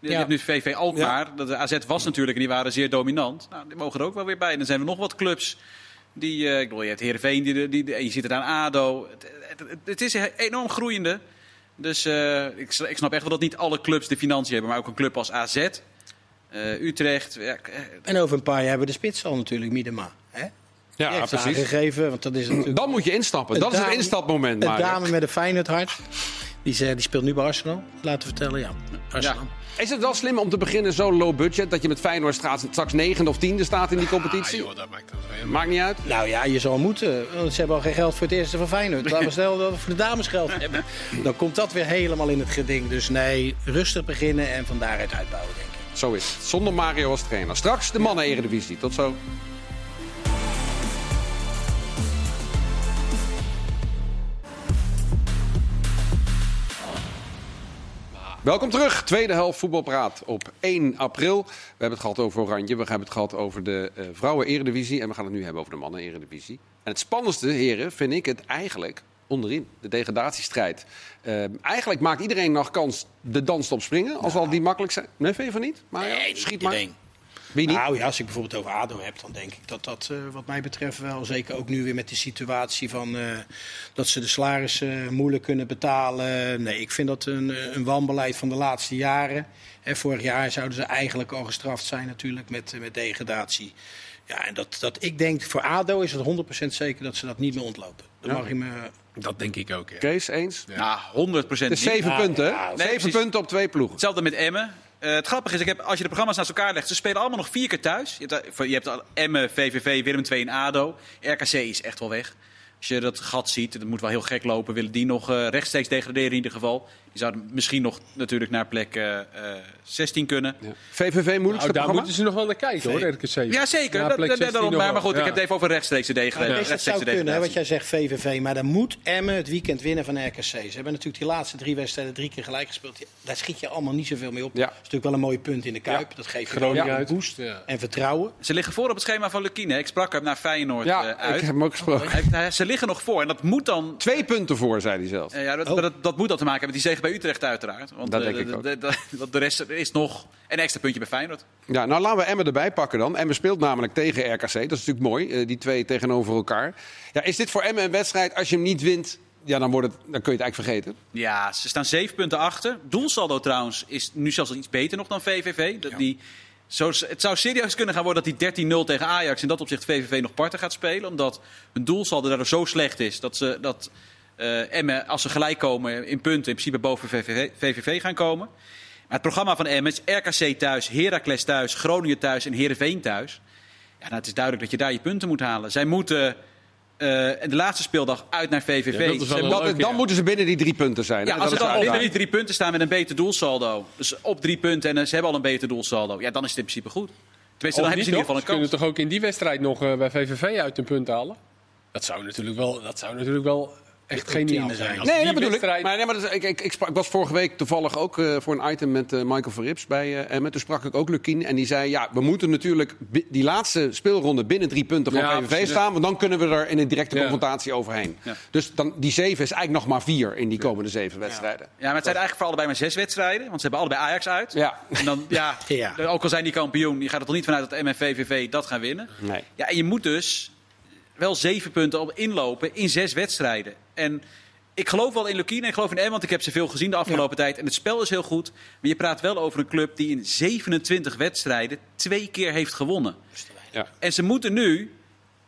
Je Ja. hebt nu VV Alkmaar. Dat De AZ was natuurlijk en die waren zeer dominant. Nou, die mogen er ook wel weer bij. En dan zijn er nog wat clubs. Die, eh, ik bedoel, je hebt Heerenveen, die, die, je ziet er aan ADO. Het, het, het- het is een enorm groeiende. Dus eh, ik, ik snap echt wel dat niet alle clubs de financiën hebben. Maar ook een club als AZ, eh, Utrecht. Ja, eh, En over een paar jaar hebben we de spits al natuurlijk, Miedema. Hè? Ja, precies. aangegeven, want dat is natuurlijk... Dan moet je instappen. Een Dat is het instapmoment, Een Mario. dame met een Feyenoord hart. Die, ze- die speelt nu bij Arsenal, laten we vertellen. Ja, Arsenal. Is het wel slim om te beginnen zo low budget... dat je met Feyenoord straks, straks negende of tiende staat in die Ah, competitie? joh, dat maakt dat. Maakt niet uit. Nou ja, je zal moeten. Want ze hebben al geen geld voor het eerste van Feyenoord. (laughs) Laten we stellen dat we voor de dames geld hebben. Dan komt dat weer helemaal in het geding. Dus nee, rustig beginnen en van daaruit uitbouwen, denk ik. Zo is het. Zonder Mario als trainer. Straks de mannen-eredivisie. Tot zo. Welkom terug, tweede helft voetbalpraat op 1 april. We hebben het gehad over Oranje, we hebben het gehad over de eh, vrouwen-eredivisie... en we gaan het nu hebben over de mannen-eredivisie. En het spannendste, heren, vind ik het eigenlijk onderin. De degradatiestrijd. Eh, eigenlijk maakt iedereen nog kans de dans op springen, als al die makkelijk zijn. Nee, vind je van niet? Maar ja, schiet maar. Wie niet? Nou ja, als ik bijvoorbeeld over ADO heb, dan denk ik dat dat eh, wat mij betreft wel... zeker ook nu weer met de situatie van eh, dat ze de salarissen eh, moeilijk kunnen betalen. Nee, ik vind dat een, een wanbeleid van de laatste jaren. Hè, vorig jaar zouden ze eigenlijk al gestraft zijn natuurlijk met, met degradatie. Ja, en dat, dat ik denk, voor ADO is het 100% zeker dat ze dat niet meer ontlopen. Dat Ja. mag je me... Dat denk ik ook, ja. Kees, eens? Nou, 100 procent Het is zeven Ja, punten, ja, punten op twee ploegen. Hetzelfde met Emmen. Eh, het grappige is, ik heb, als je de programma's naast elkaar legt, ze spelen allemaal nog vier keer thuis. Je hebt, je hebt Emmen, VVV, Willem II en ADO. RKC is echt wel weg. Als je dat gat ziet, dat moet wel heel gek lopen. Willen die nog eh, rechtstreeks degraderen in ieder geval? Die zouden misschien nog natuurlijk naar plek eh, eh, 16 kunnen. Ja. VVV moeilijkste Nou, daar programma? moeten ze nog wel naar kijken, hoor, RKC. Ja, zeker. Ja, Dat- plek dat- 16 daarom, nog maar, goed, ik Ja. heb het even over rechtstreekse Nou, degradatie. Kees, dat zou kunnen, hè, wat jij zegt VVV. Maar dan moet Emmen het weekend winnen van RKC. Ze hebben natuurlijk die laatste drie wedstrijden drie keer gelijk gespeeld. Ja, Daar schiet je allemaal niet zoveel mee op. Ja. Dat is natuurlijk wel een mooi punt in de Kuip. Ja. Dat geeft je Groningen uit. een boost Ja. en vertrouwen. Ze liggen voor op het schema van Lukine. Ik sprak hem naar Feyenoord Ja, eh, ik heb hem ook gesproken. Ze liggen nog voor en dat moet dan Twee punten voor, zei hij zelf. Eh, ja, dat, Oh. dat, dat moet dan te maken hebben met die zege bij Utrecht uiteraard. Want Dat eh, denk ik de, ook. de, rest is nog een extra puntje bij Feyenoord. Ja, nou laten we Emmen erbij pakken dan. Emmen speelt namelijk tegen RKC. Dat is natuurlijk mooi, eh, die twee tegenover elkaar. Ja, is dit voor Emmen een wedstrijd, als je hem niet wint... Ja, dan, wordt het, dan kun je het eigenlijk vergeten. Ja, ze staan zeven punten achter. Doelsaldo trouwens is nu zelfs iets beter nog dan VVV. Dat, die, Zo, het zou serieus kunnen gaan worden dat die 13-0 tegen Ajax in dat opzicht VVV nog parten gaat spelen. Omdat hun doelsaldo daardoor zo slecht is dat, ze, dat eh Emmen, als ze gelijk komen in punten, in principe boven VVV, VVV gaan komen. Maar het programma van Emmen is RKC thuis, Heracles thuis, Groningen thuis en Heerenveen thuis. Ja, nou, het is duidelijk dat je daar je punten moet halen. Zij moeten eh, de laatste speeldag uit naar VVV. Ja, dat leuk, dan ja. moeten ze binnen die drie punten zijn. ja, als ze dan binnen die drie punten staan met een beter doelsaldo. Dus op drie punten en eh, ze hebben al een beter doelsaldo. Ja, dan is het in principe goed. Tenminste, dan Of hebben ze in ieder geval een Ze kunnen kans. toch ook in die wedstrijd nog eh, bij VVV uit een punt halen? Dat zou natuurlijk wel, dat zou natuurlijk wel echt geniaal zijn. Nee, dat bedoel ik. Maar, nee, maar dat ik, ik, ik, sprak- ik was vorige week toevallig ook eh, voor een item met eh, Michael Verrips bij eh Emmen. Toen sprak ik ook Lukien en die zei... ja, we moeten natuurlijk die laatste speelronde binnen drie punten van Ja, staan... want dan kunnen we er in een directe Ja. confrontatie overheen. Ja. Dus dan, die zeven is eigenlijk nog maar vier in die komende zeven wedstrijden. Ja, maar het zijn eigenlijk voor allebei maar zes wedstrijden. Want ze hebben allebei Ajax uit. Ja. En dan, ja, Ja. (laughs) ook al zijn die kampioen, je gaat er toch niet vanuit dat MNVVV dat gaan winnen. Nee. Ja, en je moet dus wel zeven punten op inlopen in zes wedstrijden. En ik geloof wel in Lukien en ik geloof in M, want ik heb ze veel gezien de afgelopen tijd. En het spel is heel goed. Maar je praat wel over een club die in 27 wedstrijden twee keer heeft gewonnen. Ja. En ze moeten nu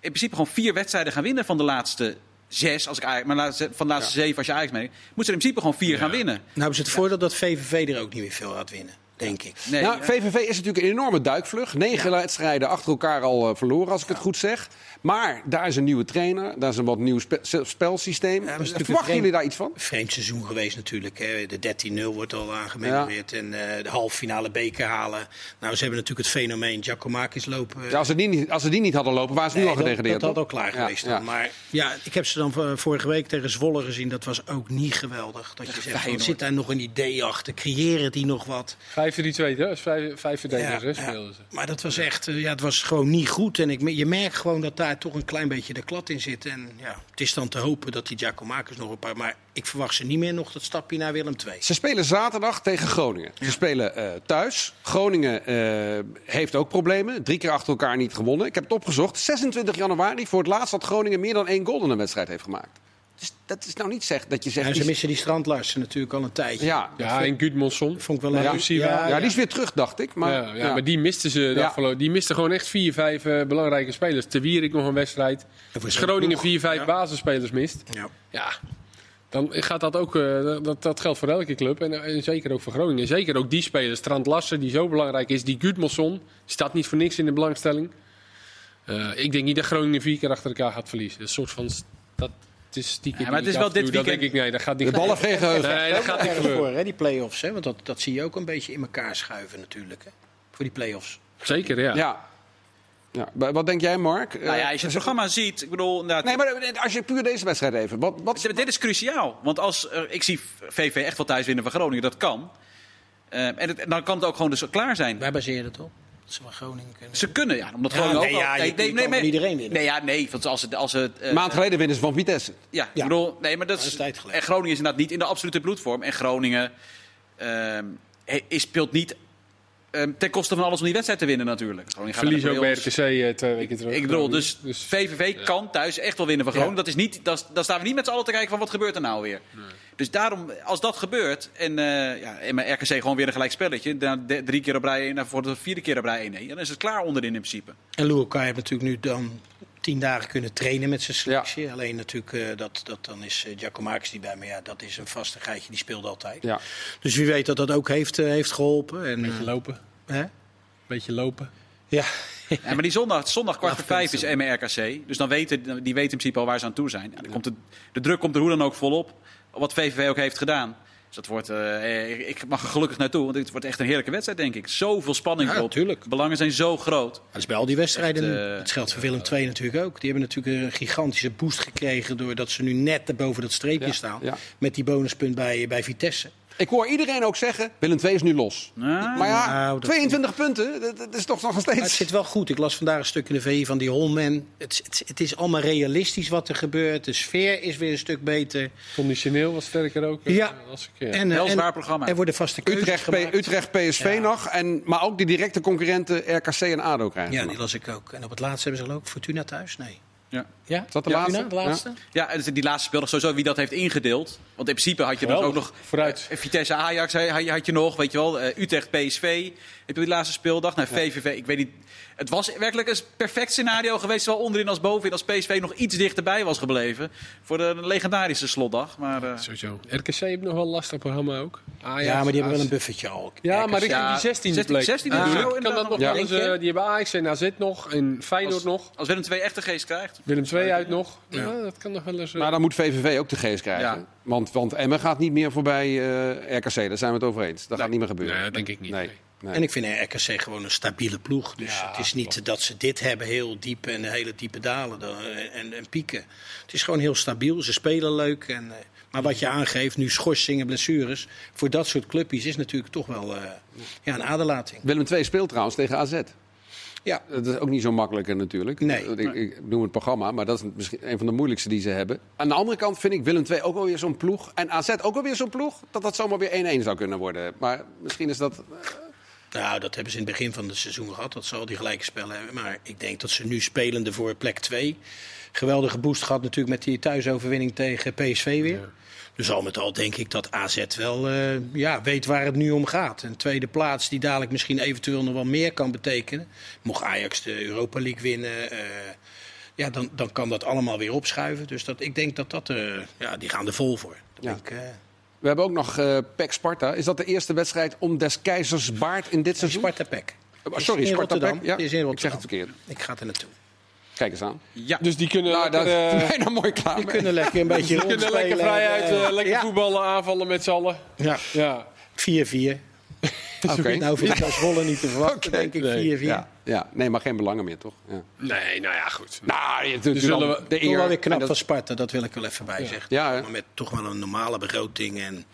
in principe gewoon vier wedstrijden gaan winnen van de laatste zes. Als ik, maar van de laatste zeven, als je mee. Moeten ze in principe gewoon vier gaan winnen. Nou is het voordeel dat VVV er ook niet meer veel gaat winnen, denk ik. Nee, nou. VVV is natuurlijk een enorme duikvlucht. Negen wedstrijden achter elkaar al eh, verloren, als ik het goed zeg. Maar daar is een nieuwe trainer, daar is een wat nieuw spe- spelsysteem. natuurlijk Verwachten jullie daar iets van? Vreemd seizoen geweest natuurlijk. Hè. De 13-0 wordt al aangememoreerd. En eh, de halve finale beker halen. Nou, ze hebben natuurlijk het fenomeen Giacomakis lopen. Ja, als, ze die niet, als ze die niet hadden lopen, waren ze nu al dat, gedegradeerd. dat had toch? al klaar Ja, geweest ja. dan. Maar ja, ik heb ze dan v- vorige week tegen Zwolle gezien. Dat was ook niet geweldig. Dat je zegt, van, zit daar nog een idee achter? Creëren die nog wat? 5-3-2, hè? Dus vijf, vijf verdedigers, Ja, ja. speelden ze. Maar dat was echt, eh, ja, het was gewoon niet goed. En ik, je merkt gewoon dat daar toch een klein beetje de klad in zit. En ja, het is dan te hopen dat die Giacomakis nog een paar... Maar ik verwacht ze niet meer nog dat stapje naar Willem II. Ze spelen zaterdag tegen Groningen. Ze spelen eh, thuis. Groningen eh, heeft ook problemen. Drie keer achter elkaar niet gewonnen. Ik heb het opgezocht. 26 januari voor het laatst dat Groningen meer dan één goal in een wedstrijd heeft gemaakt. Dus dat is nou niet zeg, dat je zegt... En ze missen die strandlarsen natuurlijk al een tijdje. ja, Ja, en Gudmundsson. Vond ik wel Ja, een Siva. ja, die is weer terug, dacht ik. Maar, ja, ja, maar die misten ze de Ja. afgelopen- Die misten gewoon echt vier, vijf eh, belangrijke spelers. Te Wierik nog een wedstrijd. Als Groningen vier, vijf ja. basisspelers mist. Ja. Ja, dan gaat dat ook. eh, dat, dat geldt voor elke club. En, en zeker ook voor Groningen. Zeker ook die spelers. Strand Lassen, die zo belangrijk is. Die Gudmundsson staat niet voor niks in de belangstelling. Eh, ik denk niet dat Groningen vier keer achter elkaar gaat verliezen. Een soort van. Dat, het is stiekem. Ja, maar het die is wel dit Dat weekend- denk ik, nee, dat gaat niet de bal heeft geen geheugen. Nee, dat gaat niet gebeuren. voor, hè, die play-offs. Hè? Want dat, dat zie je ook een beetje in elkaar schuiven natuurlijk. Hè? Voor die play-offs. Zeker, ja. Ja. Wat denk jij, Mark? Nou ja, als je het programma ziet, ik bedoel, inderdaad, Nee, maar eh, als je puur deze wedstrijd even... Wat, wat, Dit is cruciaal. Want als, er- ik zie VV echt wel thuis winnen van Groningen, dat kan. Eh, en het- dan kan het ook gewoon dus klaar zijn. Waar baseer je dat op? Dat ze van Groningen kunnen. Ze kunnen, ja. Omdat Ja, Groningen nee, ook ja, al... iedereen winnen. Nee, ja, nee. Want als het... Als het eh, Een maand geleden winnen ze van Vitesse. Ja, Ja. ik bedoel... Nee, maar dat Dat is... is tijd geleden. en Groningen is inderdaad niet in de absolute bloedvorm. En Groningen ehm, he- is, speelt niet ten koste van alles om die wedstrijd te winnen natuurlijk. Verlies ook bij. RKC eh, twee weken terug. Ik bedoel, dus, Dus VVV kan thuis echt wel winnen van Groningen. Dat is niet, dat, dan staan we niet met z'n allen te kijken van wat gebeurt er nou weer. Dus daarom, als dat gebeurt en, eh ja, en mijn RKC gewoon weer een gelijk spelletje. Dan drie keer op rij 1, voor de vierde keer op rij 1. Dan is het klaar onderin in principe. En Luokai heeft natuurlijk nu dan tien dagen kunnen trainen met zijn selectie. Alleen natuurlijk, eh, dat, dat dan is uh, Giacomakis die bij me. Ja, dat is een vastigheidje, die speelt altijd. Ja. Dus wie weet dat dat ook heeft, eh, heeft geholpen. En, Beetje eh, lopen. hè? Beetje lopen. Ja. (laughs) Ja, maar die zondag, zondag kwart voor vijf is. MRKC. Dus dan weten, die weten in principe al waar ze aan toe zijn. Ja, dan komt de, de druk komt er hoe dan ook volop. Wat VVV ook heeft gedaan. Dus dat wordt, eh, ik- ik mag er gelukkig naartoe, want het wordt echt een heerlijke wedstrijd, denk ik. Zoveel spanning Ja, tuurlijk. Belangen zijn zo groot. Dat is bij al die wedstrijden Het, nu. eh, Het geldt voor Willem II natuurlijk ook. Die hebben natuurlijk een gigantische boost gekregen... doordat ze nu net boven dat streepje Ja, staan. ja. Met die bonuspunt bij, bij Vitesse. Ik hoor iedereen ook zeggen, Willem II is nu los. Ah. maar ja, Nou, dat 22 punten, dat, dat is toch nog Maar het steeds... zit wel goed. Ik las vandaag een stuk in de VI van die Holman. Het, het, het is allemaal realistisch wat er gebeurt. De sfeer is weer een stuk beter. Conditioneel was sterker ook. eh, Ja. Als ik, ja. En, eh, Heel en zwaar programma. Er worden vaste keuzes Utrecht, gemaakt. Utrecht PSV Ja. nog, en, maar ook die directe concurrenten RKC en ADO krijgen. Ja, die las ik ook. En op het laatste hebben ze geloof ik Fortuna thuis? Nee. Ja. Ja? dat de Ja, laatste? Una, de laatste? Ja, en die laatste speeldag sowieso wie dat heeft ingedeeld. Want in principe had je dan ook nog Vooruit. eh, Vitesse Ajax hè, had je, had je nog, weet je wel, eh, Utrecht PSV. Heb je die laatste speeldag? Nou, VVV, ik weet niet. Het was werkelijk een perfect scenario geweest, zowel onderin als bovenin, als PSV nog iets dichterbij was gebleven voor de legendarische slotdag. Maar eh, Sowieso. RKC heeft nog wel een lastig programma ook. Ajax, Ja, maar die hebben wel een buffertje al. Ja, maar RKC. richting Ja, die 16 16 plek. 16 Ah, natuurlijk, kan dat nog eens, Ja. eh, Die hebben Ajax en AZ nog. En Feyenoord als, nog. als Willem II echt de geest krijgt. Willem II uit nog. Ja, dat kan nog wel eens... eh, Maar dan moet VVV ook de geest krijgen. Ja. Want, want Emmen gaat niet meer voorbij eh, RKC. Daar zijn we het over eens. Dat gaat niet meer gebeuren. Nee, dat denk ik niet. Nee. Nee. En ik vind RKC gewoon een stabiele ploeg. Dus Ja, het is niet dat ze dit hebben, heel diep en hele diepe dalen dan, eh, en, en pieken. Het is gewoon heel stabiel. Ze spelen leuk. En, eh, maar wat je aangeeft, nu schorsingen, blessures. Voor dat soort clubjes is natuurlijk toch wel eh, ja, een aderlating. Willem II speelt trouwens tegen AZ. Ja, Dat is ook niet zo makkelijk natuurlijk. Nee. Ik, ik noem het programma, maar dat is misschien een van de moeilijkste die ze hebben. Aan de andere kant vind ik Willem II ook alweer zo'n ploeg. En AZ ook alweer zo'n ploeg. Dat dat zomaar weer 1-1 zou kunnen worden. Maar misschien is dat... nou, dat hebben ze in het begin van het seizoen gehad. Dat ze al die gelijke spellen hebben. Maar ik denk dat ze nu spelende voor plek 2. Geweldige boost gehad natuurlijk met die thuisoverwinning tegen PSV weer. Dus al met al denk ik dat AZ wel eh, ja, weet waar het nu om gaat. Een tweede plaats die dadelijk misschien eventueel nog wel meer kan betekenen. Mocht Ajax de Europa League winnen, eh, ja, dan, dan kan dat allemaal weer opschuiven. Dus dat, ik denk dat dat, eh, ja, die gaan er vol voor. Dat Ja. denk ik, We hebben ook nog eh PEC Sparta. Is dat de eerste wedstrijd om des keizers baard in dit seizoen? Sparta Pek. Oh, sorry, in Sparta Rotterdam. PEC. Ja, is in ik zeg Rotterdam. het verkeerd. Ik ga er naartoe. Kijk eens aan. Ja, Dus die kunnen Nou, lekker, eh, (laughs) nou mooi klaar Die mee. kunnen lekker een beetje die kunnen lekker vrijuit, eh, eh, lekker ja. voetballen, aanvallen met z'n allen. Ja, Ja. 4-4. Oké. Nou vind ik als Wolle niet te verwachten, denk ik Nee. 4-4. Ja, ja, nee, maar geen belangen meer, toch? Ja. Nee, nou ja, goed. Nou, je, Dus zullen we- de eer wel weer knap dat- van Sparta, dat wil ik wel even bij zeggen. Ja, hè? maar met toch wel een normale begroting. En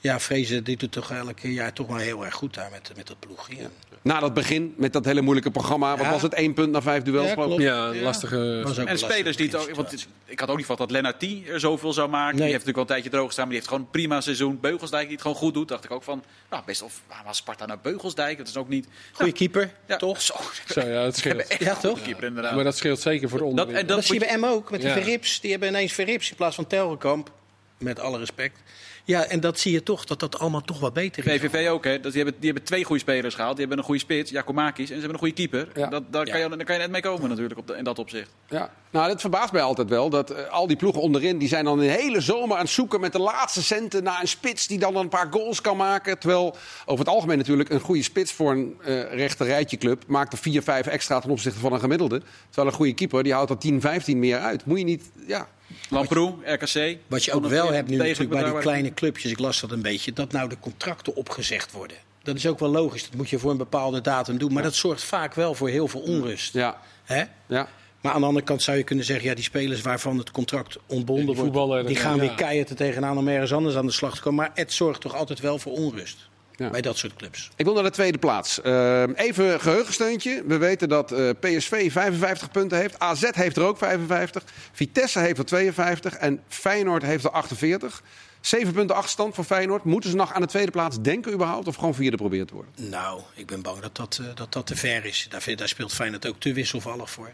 ja, Vrezen dit doet toch elke jaar toch wel heel erg goed daar met, met dat ploegje. En- Na dat begin met dat hele moeilijke programma, wat Ja. was het? één punt na vijf duels, Ja, lastige... En spelers die het ook. Want ik had ook niet verwacht dat Lennart T er zoveel zou maken. Nee. Die heeft natuurlijk al een tijdje droog gestaan, maar die heeft gewoon een prima seizoen. Beugelsdijk die het gewoon goed doet. Dacht ik ook van. Nou, best of. Waar was Sparta naar Beugelsdijk? Dat is ook niet. Goeie keeper, Ja, toch? Zo. Zo, ja, dat scheelt. (laughs) Echt Ja, goede toch? Keeper, inderdaad. Maar dat scheelt zeker voor de dat, en dat Dat zie je bij M ook, met Ja. de Verrips. Die hebben ineens Verrips in plaats van Telgekamp. Met alle respect. Ja, en dat zie je toch, dat dat allemaal toch wat beter is. VVV ook, hè. Dat, die, hebben, die hebben twee goede spelers gehaald. Die hebben een goede spits, Jakomakis. En ze hebben een goede keeper. Ja. Dat, daar, Ja. kan je, daar kan je net mee komen natuurlijk op de- in dat opzicht. Ja. Nou, dat verbaast mij altijd wel. Dat eh, al die ploegen onderin, die zijn dan een hele zomer aan het zoeken met de laatste centen naar een spits die dan een paar goals kan maken. Terwijl over het algemeen natuurlijk een goede spits voor een eh rechter rijtje club maakt er 4, 5 extra ten opzichte van een gemiddelde. Terwijl een goede keeper die houdt er 10, 15 meer uit. Moet je niet, ja. Lamproe, RKC. Wat je ook wel hebt nu natuurlijk bij die kleine clubjes, ik las dat een beetje, dat nou de contracten opgezegd worden. Dat is ook wel logisch, dat moet je voor een bepaalde datum doen. Maar dat zorgt vaak wel voor heel veel onrust. Ja, Hè? ja. Maar aan de andere kant zou je kunnen zeggen, ja, die spelers waarvan het contract ontbonden Die wordt, die gaan ja. weer keihard er tegenaan om ergens anders aan de slag te komen. Maar het zorgt toch altijd wel voor onrust Ja. bij dat soort clubs. Ik wil naar de tweede plaats. Uh, even geheugensteuntje. We weten dat uh, PSV 55 punten heeft. AZ heeft er ook 55. Vitesse heeft er 52. En Feyenoord heeft er 48. Zeven punten achterstand voor Feyenoord. Moeten ze nog aan de tweede plaats denken überhaupt? Of gewoon vierde proberen te worden? Nou, ik ben bang dat dat, uh, dat, dat te ver is. Daar, daar speelt Feyenoord ook te wisselvallig voor.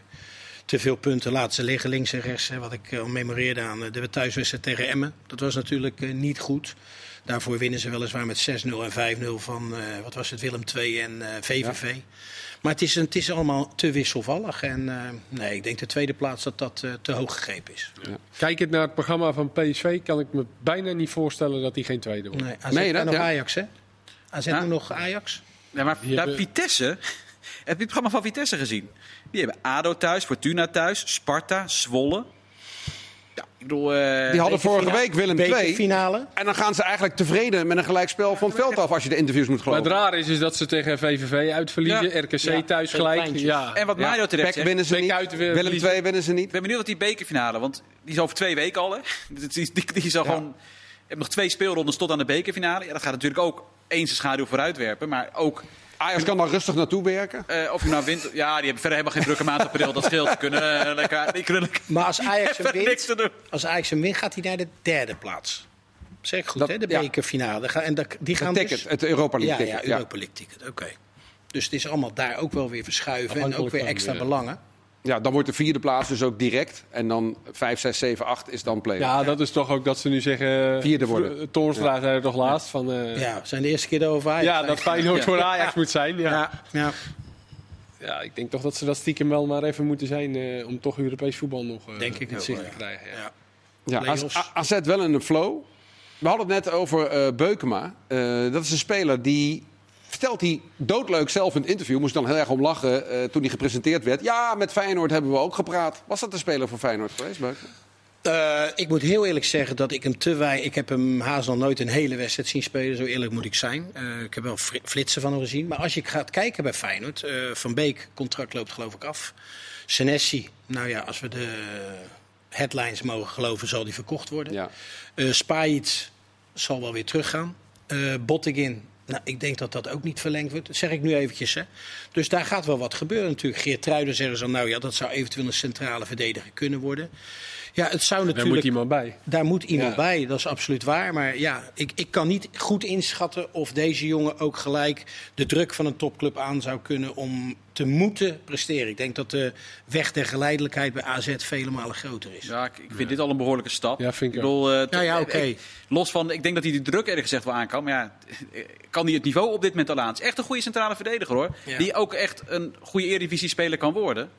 Te veel punten laten ze liggen links en rechts. Hè, wat ik al memoreerde aan de thuiswedstrijd tegen Emmen. Dat was natuurlijk uh, niet goed. Daarvoor winnen ze weliswaar met 6-0 en 5-0 van, uh, wat was het, Willem II en uh, VVV. Ja. Maar het is, het is allemaal te wisselvallig. En uh, nee, ik denk de tweede plaats dat dat uh, te hoog gegrepen is. Ja. Kijkend naar het programma van PSV kan ik me bijna niet voorstellen dat hij geen tweede wordt. Nee, AZ nee, dat, nog ja. Ajax, hè? AZ ja. nu nog Ajax. Ja, maar daar hebben... Vitesse, (laughs) heb je het programma van Vitesse gezien? Die hebben ADO thuis, Fortuna thuis, Sparta, Zwolle. Ja, ik bedoel, uh, die hadden vorige week Willem II. finale. En dan gaan ze eigenlijk tevreden met een gelijkspel van het veld af als je de interviews moet geloven. Maar het raar is, is dat ze tegen VVV uitverliezen, ja. RKC ja. thuis gelijk. Ja. En wat Mario terecht zegt, winnen ze niet. Uit Willem II winnen ze niet. Ik ben benieuwd wat die bekerfinale, want die is over twee weken al. Hè? (laughs) Die, die, die, die is al gewoon. Je hebt nog twee speelrondes tot aan de bekerfinale. Ja, dat gaat natuurlijk ook eens de schaduw vooruitwerpen, maar ook Ajax kan daar rustig naartoe werken. Uh, of je nou wint. Ja, die hebben verder helemaal geen drukke maand april. Dat scheelt. Die kunnen uh, lekker. Die kunnen maar als Ajax hem wint, als Ajax hem wint, gaat hij naar de derde plaats. Zeg ik goed, dat, hè? De bekerfinale. Ja. En dat, die gaan het ticket, dus... het Europa League ja, ticket. Ja, Europa League ticket. Oké. Okay. Dus het is allemaal daar ook wel weer verschuiven en ook weer extra belangen. Ja, dan wordt de vierde plaats dus ook direct. En dan 5, 6, 7, 8 is dan play Ja, dat is toch ook dat ze nu zeggen... Vierde worden. Toornstra zei er toch laatst van... eh, Ja, we zijn de eerste keer erover Ajax. ja, dat Feyenoord voor Ajax moet zijn. Ja. Ja, ja. Ja, ik denk toch dat ze dat stiekem wel maar even moeten zijn eh, om toch Europees voetbal nog eh, Denk ik in zicht wel, te ja. krijgen. Ja. Ja. Ja. AZ wel in een flow. We hadden het net over eh, Beukema. Eh, dat is een speler die vertelt hij doodleuk zelf in het interview. Moest dan heel erg om lachen eh, toen hij gepresenteerd werd. Ja, met Feyenoord hebben we ook gepraat. Was dat de speler voor Feyenoord geweest? Eh, ik moet heel eerlijk zeggen dat ik hem te weinig. Ik heb hem haast nog nooit een hele wedstrijd zien spelen. Zo eerlijk moet ik zijn. Eh, ik heb wel flitsen van hem gezien. Maar als je gaat kijken bij Feyenoord. van Beek, contract loopt geloof ik af. Senesi, nou ja, als we de headlines mogen geloven, zal die verkocht worden. Ja. Spajic zal wel weer teruggaan. Bottegin, nou, ik denk dat dat ook niet verlengd wordt. Dat zeg ik nu eventjes. Hè. Dus daar gaat wel wat gebeuren natuurlijk. Geert Truiden zeggen ze dan, nou ja, dat zou eventueel een centrale verdediger kunnen worden. Ja, het zou Daar natuurlijk... moet iemand bij. Daar moet iemand Ja. bij, dat is absoluut waar. Maar ja, ik, ik kan niet goed inschatten of deze jongen ook gelijk de druk van een topclub aan zou kunnen om te moeten presteren. Ik denk dat de weg der geleidelijkheid bij AZ vele malen groter is. Ja, ik, ik vind dit al een behoorlijke stap. Ja, vind ik bedoel, eh, Ja, ja, oké. ik- Los van, ik denk dat hij de druk eerlijk gezegd wel aan kan. Maar ja, eh, kan hij het niveau op dit moment al aan? Het is echt een goede centrale verdediger hoor. Ja. Die ook echt een goede Eredivisie-speler kan worden.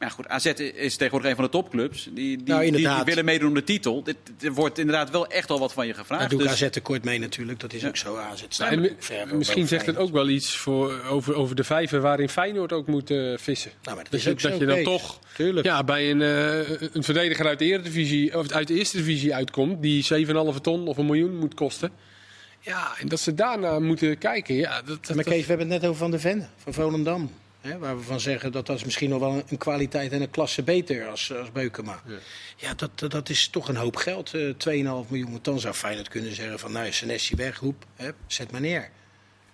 Maar ja, goed, AZ is tegenwoordig een van de topclubs. Die, die, Nou, die, willen meedoen om de titel. Dit, er wordt inderdaad wel echt al wat van je Daar gevraagd. doe ik Dus- AZ tekort mee natuurlijk, dat is ook zo. AZ staat en misschien zegt het ook wel iets voor, over, over de vijver waarin Feyenoord ook moet eh, vissen. Nou, maar dat dat is je, ook zo, dat je dan toch Tuurlijk. ja, bij een, eh, een verdediger uit de, Eredivisie, of uit de eerste divisie uitkomt... die 7,5 ton of een miljoen moet kosten. Ja, en dat ze daarna moeten kijken. Ja, dat, dat, Maar Kees, we hebben het net over Van der Ven, van Volendam. Hè, waar we van zeggen dat dat is misschien nog wel een, kwaliteit en een klasse beter als, als Beukema. Ja, dat, dat, dat is toch een hoop geld. eh 2,5 miljoen. Want Dan zou Feyenoord kunnen zeggen van nou, Senesi weg, roep, hè, zet maar neer.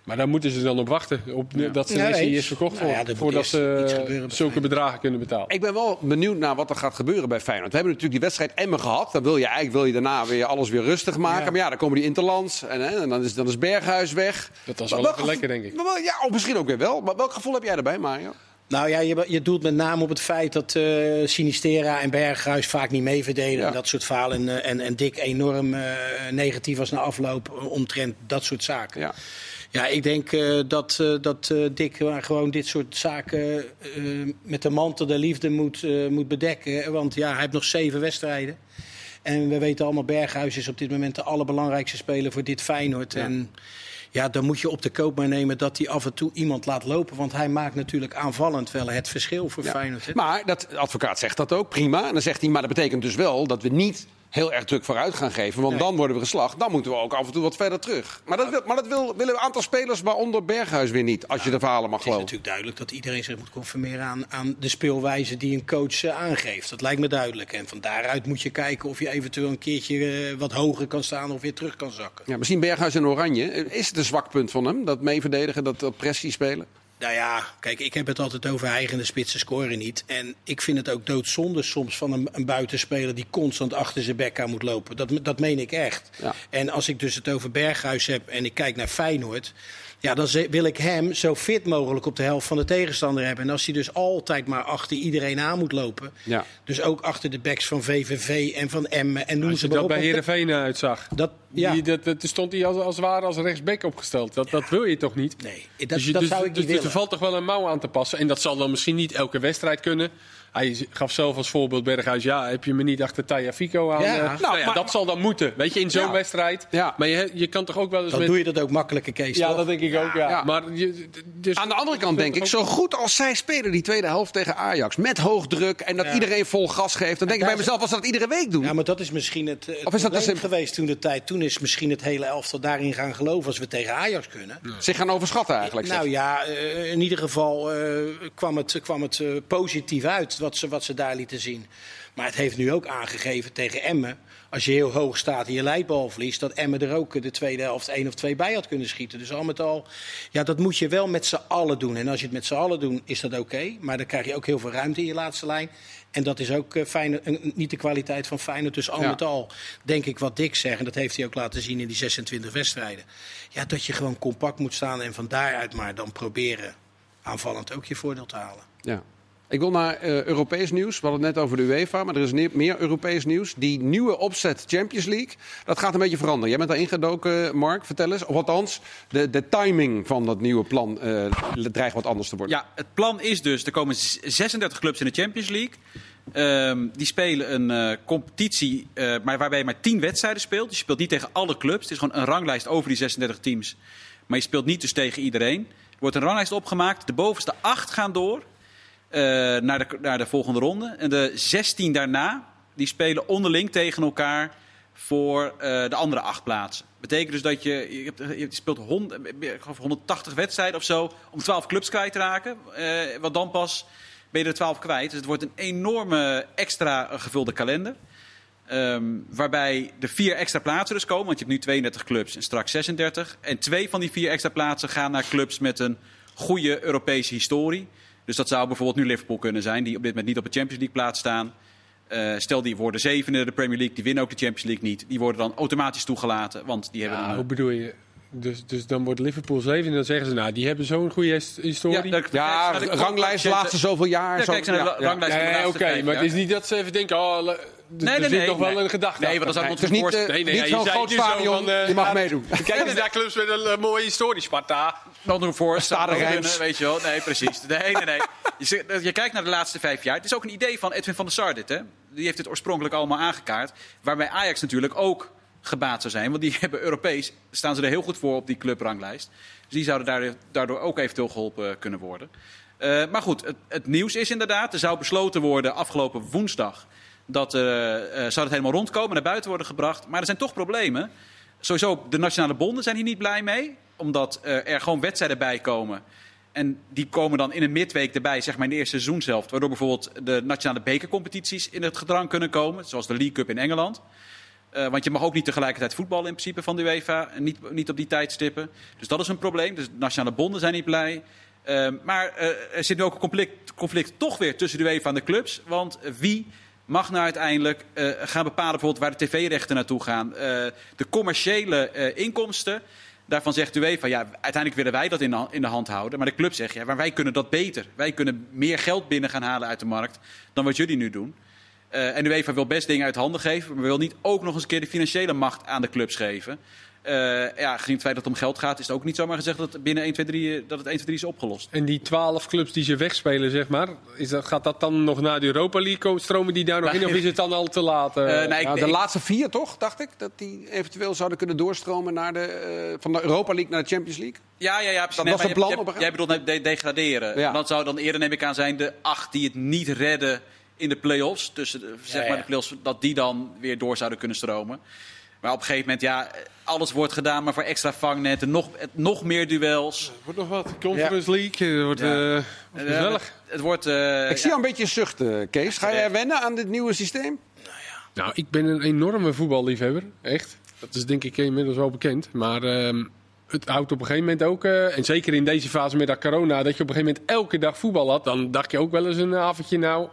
Maar daar moeten ze dan op wachten. Op, Dat ze eerst verkocht Nou wordt. voordat ze zulke bedragen kunnen betalen. Ik ben wel benieuwd naar wat er gaat gebeuren bij Feyenoord. We hebben natuurlijk die wedstrijd Emmen gehad. Dan wil je eigenlijk wil je daarna weer alles weer rustig maken. Ja. Maar ja, dan komen die Interlands en, hè, en dan, is, dan is Berghuis weg. Dat was wel lekker, denk ik. Maar Ja, of misschien ook weer wel. Maar welk gevoel heb jij erbij, Mario? Nou ja, je, je doelt met name op het feit dat eh, Sinistera en Berghuis vaak niet mee verdedigen. Ja. En dat soort verhalen. En, eh, en, en Dick enorm eh, negatief was na afloop omtrent dat soort zaken. Ja. Ja, ik denk eh, dat, eh, dat eh, Dick gewoon dit soort zaken met de mantel der liefde moet, moet bedekken. Want ja, hij heeft nog zeven wedstrijden. En we weten allemaal, Berghuis is op dit moment de allerbelangrijkste speler voor dit Feyenoord. Ja. En ja, dan moet je op de koop maar nemen dat hij af en toe iemand laat lopen. Want hij maakt natuurlijk aanvallend wel het verschil voor Ja. Feyenoord. hè. Maar dat de advocaat zegt dat ook, prima. En dan zegt hij, maar dat betekent dus wel dat we niet heel erg druk vooruit gaan geven. Want Nee. dan worden we geslacht. Dan moeten we ook af en toe wat verder terug. Maar dat, wil, maar dat wil, willen een aantal spelers, waaronder Berghuis weer niet. Als je de verhalen mag Het is geloven. natuurlijk duidelijk dat iedereen zich moet conformeren aan, aan de speelwijze die een coach eh, aangeeft. Dat lijkt me duidelijk. En van daaruit moet je kijken of je eventueel een keertje eh, wat hoger kan staan of weer terug kan zakken. Ja, misschien Berghuis en Oranje. Is het een zwak punt van hem? Dat mee verdedigen, dat, dat pressie spelen? Nou ja, kijk, ik heb het altijd over eigende spitsen scoren niet. En ik vind het ook doodzonde soms van een, een buitenspeler die constant achter zijn bek aan moet lopen. Dat, dat meen ik echt. Ja. En als ik dus het over Berghuis heb en ik kijk naar Feyenoord... Ja, dan wil ik hem zo fit mogelijk op de helft van de tegenstander hebben. En als hij dus altijd maar achter iedereen aan moet lopen... Ja. dus ook achter de backs van VVV en van Emmen en noem Als ze maar dat op. bij Heerenveen uitzag. Dat, ja. Die, dat, dat, stond hij als, als het ware als rechtsback opgesteld. Dat, dat wil je toch niet? Nee, dat, dus je- dat dus, zou ik dus, niet dus er willen. valt toch wel een mouw aan te passen. En dat zal dan misschien niet elke wedstrijd kunnen. Hij gaf zelf als voorbeeld Berghuis. Ja, heb je me niet achter Taya Fico aan? Ja. eh, Nou, nou ja, maar- dat zal dan moeten. Weet je, in zo'n Ja. wedstrijd. Ja. Maar je, je kan toch ook wel eens Dan met... doe je dat ook makkelijker, Kees. ja, toch? dat denk ik ook, ja. Ja. Maar je, dus, Aan de andere kant denk ik, zo goed als zij spelen die tweede helft tegen Ajax. Met hoog druk en dat Ja. iedereen vol gas geeft. Dan denk ik bij mezelf, als ze dat iedere week doen. Ja, maar dat is misschien het, het Of is dat geweest toen de tijd. Toen is misschien het hele elftal daarin gaan geloven als we tegen Ajax kunnen. Zich gaan overschatten eigenlijk. zeg. Nou ja, eh, in ieder geval eh, kwam het, kwam het positief uit wat ze, wat ze daar lieten zien. Maar het heeft nu ook aangegeven tegen Emmen. Als je heel hoog staat en je leidbal verliest, dat Emmen er ook de tweede helft één of twee bij had kunnen schieten. Dus al met al, ja, dat moet je wel met z'n allen doen. En als je het met z'n allen doet, is dat oké. Maar dan krijg je ook heel veel ruimte in je laatste lijn. En dat is ook eh, Feyenoord- eh, niet de kwaliteit van Feyenoord. Dus al Ja. met al denk ik wat Dick zegt, en dat heeft hij ook laten zien in die 26 wedstrijden. Ja, dat je gewoon compact moet staan en van daaruit maar dan proberen aanvallend ook je voordeel te halen. Ja. Ik wil naar eh, Europees nieuws. We hadden het net over de UEFA, maar er is meer Europees nieuws. Die nieuwe opzet Champions League, dat gaat een beetje veranderen. Jij bent daar ingedoken, Mark. Vertel eens. Of althans, de, de timing van dat nieuwe plan eh, dreigt wat anders te worden. Ja, het plan is dus, er komen z- 36 clubs in de Champions League. Ehm, die spelen een eh, competitie maar waarbij je maar 10 wedstrijden speelt. Dus je speelt niet tegen alle clubs. Het is gewoon een ranglijst over die 36 teams. Maar je speelt niet dus tegen iedereen. Er wordt een ranglijst opgemaakt. De bovenste 8 gaan door naar, de, naar de volgende ronde. En de 16 daarna, die spelen onderling tegen elkaar voor eh, de andere acht plaatsen. Betekent dus dat je, je, speelt hond, ik geloof 180 wedstrijden of zo om 12 clubs kwijt te raken. Eh, want dan pas ben je er 12 kwijt. Dus het wordt een enorme extra eh, gevulde kalender. Ehm, waarbij de vier extra plaatsen dus komen. Want je hebt nu 32 clubs en straks 36. En twee van die vier extra plaatsen gaan naar clubs met een goede Europese historie. Dus dat zou bijvoorbeeld nu Liverpool kunnen zijn, die op dit moment niet op de Champions League plaats staan. Eh, stel die worden zevende in de Premier League, die winnen ook de Champions League niet. Die worden dan automatisch toegelaten, want die hebben Ja, een... hoe bedoel je? Dus, dus dan wordt Liverpool zeven en dan zeggen ze, nou, die hebben zo'n goede his- historie. Ja, de ranglijst coëfficiënten- laatste zoveel jaar. Ja, zo- kijk naar de ja, ja. ranglijst de oké, maar het is niet dat ze even denken, oh, Nee, nee, zit nee, nog wel nee. een gedachte Nee, want Het is niet, Nee, eh, nee, nee, niet ja, zo'n groot stadion, eh, je mag ja, meedoen. Kijk eens naar clubs met een eh, mooie historie, Sparta. Nottingham Forest Reims. weet je wel. Nee, precies. Nee, nee, nee. Je, kijkt naar de laatste vijf jaar. Het is ook een idee van Edwin van der Sar dit, hè. Die heeft het oorspronkelijk allemaal aangekaart. Waarbij Ajax natuurlijk ook gebaat zou zijn. Want die (laughs) hebben Europees, staan ze er heel goed voor op die clubranglijst. Dus die zouden daardoor, daardoor ook eventueel geholpen kunnen worden. Eh, maar goed, het, het nieuws is inderdaad, er zou besloten worden afgelopen woensdag... dat eh, zou het helemaal rondkomen, naar buiten worden gebracht. Maar er zijn toch problemen. Sowieso, de nationale bonden zijn hier niet blij mee. Omdat eh, er gewoon wedstrijden bij komen. En die komen dan in een midweek erbij, zeg maar in de eerste seizoenshelft. Waardoor bijvoorbeeld de nationale bekercompetities in het gedrang kunnen komen. Zoals de League Cup in Engeland. Want je mag ook niet tegelijkertijd voetballen in principe van de UEFA. Niet, niet op die tijdstippen. Dus dat is een probleem. Dus de nationale bonden zijn niet blij. Maar er zit nu ook een conflict, conflict toch weer tussen de UEFA en de clubs. Want wie mag nou uiteindelijk eh, gaan bepalen bijvoorbeeld waar de tv-rechten naartoe gaan. Eh, de commerciële eh, inkomsten. Daarvan zegt UEFA, ja, uiteindelijk willen wij dat in de, in de hand houden. Maar de club zegt, ja, maar wij kunnen dat beter. Wij kunnen meer geld binnen gaan halen uit de markt dan wat jullie nu doen. En UEFA wil best dingen uit handen geven, maar wil niet ook nog eens een keer de financiële macht aan de clubs geven. Eh, ja, gezien het feit dat het om geld gaat, is het ook niet zomaar gezegd dat het binnen 1, 2, 3, dat het 1, 2, 3 is opgelost. En die twaalf clubs die ze wegspelen, zeg maar, is dat, gaat dat dan nog naar de Europa League? komen? Stromen die daar nog in of is het dan al te laat? eh? Eh, nee, de ik- laatste vier toch, dacht ik? Dat die eventueel zouden kunnen doorstromen naar de, van de Europa League naar de Champions League? Ja, ja, ja. precies. Dat Nee, was een plan jij- op een Jij bedoelt de- degraderen. Ja. Dat zou dan eerder, neem ik aan, zijn de acht die het niet redden in de play-offs. Tussen de, zeg Ja, maar de play-offs, dat die dan weer door zouden kunnen stromen. Maar op een gegeven moment, ja, alles wordt gedaan, maar voor extra vangnetten, nog, nog meer duels. wordt nog wat. Conference League, het wordt Ja. eh, wordt gezellig. Het, het wordt... eh, Ik zie jou een beetje zuchten, Kees. Ga jij wennen aan dit nieuwe systeem? Nou, ik ben een enorme voetballiefhebber, echt. Dat is denk ik inmiddels wel bekend. Maar ehm, het houdt op een gegeven moment ook, eh, en zeker in deze fase met dat corona, dat je op een gegeven moment elke dag voetbal had. Dan dacht je ook wel eens een avondje nou.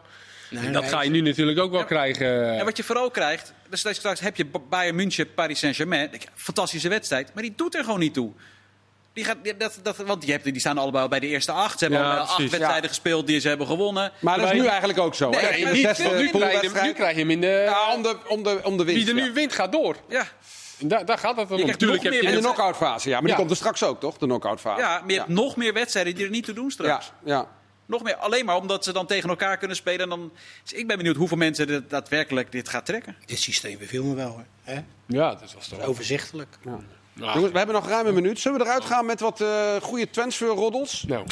Nee, En dat nee, ga je nu natuurlijk ook wel Ja. krijgen. En wat je vooral krijgt, dus dat straks heb je Bayern München, Paris Saint-Germain. Fantastische wedstrijd, maar die doet er gewoon niet toe. Die gaat, die- dat, dat, want je hebt, die staan allebei al bij de eerste acht. Ze hebben Ja, al acht wedstrijden gespeeld die ze hebben gewonnen. Maar dat is nu eigenlijk ook zo. Nee, niet- zesde nu nu, krijg je hem, poolwedstrijd. nu krijg je hem in de... Ja, om de, om de, om de winst. Wie er nu ja. wint, gaat door. Ja, En Daar, daar gaat het dan om. krijgt Tuurlijk nog heb meer je En de knock-out fase, ja. Maar die komt er straks ook, toch? De knock-out fase. ja, maar je hebt nog meer wedstrijden die er niet toe doen ja, straks. ja. Nog meer, alleen maar omdat ze dan tegen elkaar kunnen spelen. En dan, dus ik ben benieuwd hoeveel mensen dit, daadwerkelijk dit gaat trekken. Dit systeem beviel me wel. Hè? Hè? Ja, dat was toch wel... Overzichtelijk. Jongens, we hebben nog ruim een minuut. Zullen we eruit gaan met wat eh goede transferroddels? Nou,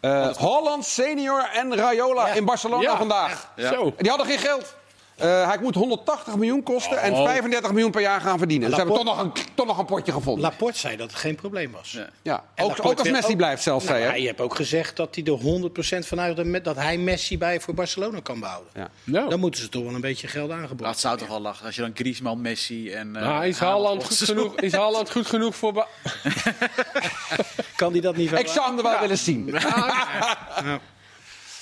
Eh Holland senior en Rayola Ja. in Barcelona Ja. vandaag. Ja. zo. Die hadden geen geld. Eh, hij moet 180 miljoen kosten en Oh. 35 miljoen per jaar gaan verdienen. Ze hebben toch nog, een, toch nog een potje gevonden. Laporte zei dat het geen probleem was. Ja. ja. Ook, ook als Messi ook- blijft zelfs, Nou, zei hij. heeft ook gezegd dat hij er 100% van uit dat hij Messi bij voor Barcelona kan behouden. Ja. Nou, Dan moeten ze toch wel een beetje geld aangeboden. Dat zou toch wel lachen. Als je dan Griezmann, Messi en... eh, nou, is Haaland goed genoeg, is Haaland goed genoeg voor... (laughs) Kan hij dat niet wel? Ik zou hem er wel willen zien. (laughs)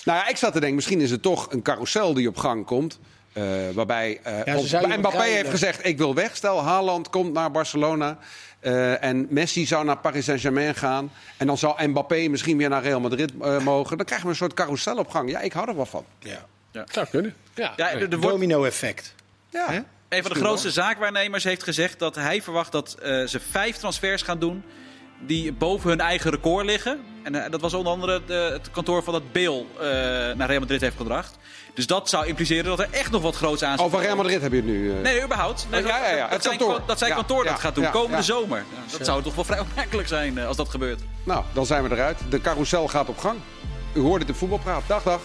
Nou ja, ik zat te denken, misschien is het toch een carousel die op gang komt. Eh, waarbij eh, ze Mbappé heeft gezegd: Ik wil weg. Stel, Haaland komt naar Barcelona. eh, en Messi zou naar Paris Saint-Germain gaan. En dan zou Mbappé misschien weer naar Real Madrid mogen. Dan krijgen we een soort carousel op gang. Ja, ik hou er wel van. Ja. Zou kunnen. Ja. Ja, wordt, Domino-effect. Ja. Hè? een van de grootste zaakwaarnemers heeft gezegd dat hij verwacht dat eh, ze vijf transfers gaan doen die boven hun eigen record liggen. En eh, dat was onder andere de- het kantoor van dat Bale eh, naar Real Madrid heeft gebracht. Dus dat zou impliceren dat er echt nog wat groots aan zit. Over Real Madrid heb je het nu. eh. Nee, überhaupt. Nee, Oh, ja, ja, ja. Dat, Het zijn, kantoor. dat zijn kantoor ja, dat gaat doen, ja, komende ja. zomer. Ja, dat zou toch wel vrij opmerkelijk zijn eh, als dat gebeurt. Nou, dan zijn we eruit. De carousel gaat op gang. U hoort het in voetbalpraat. Dag, dag.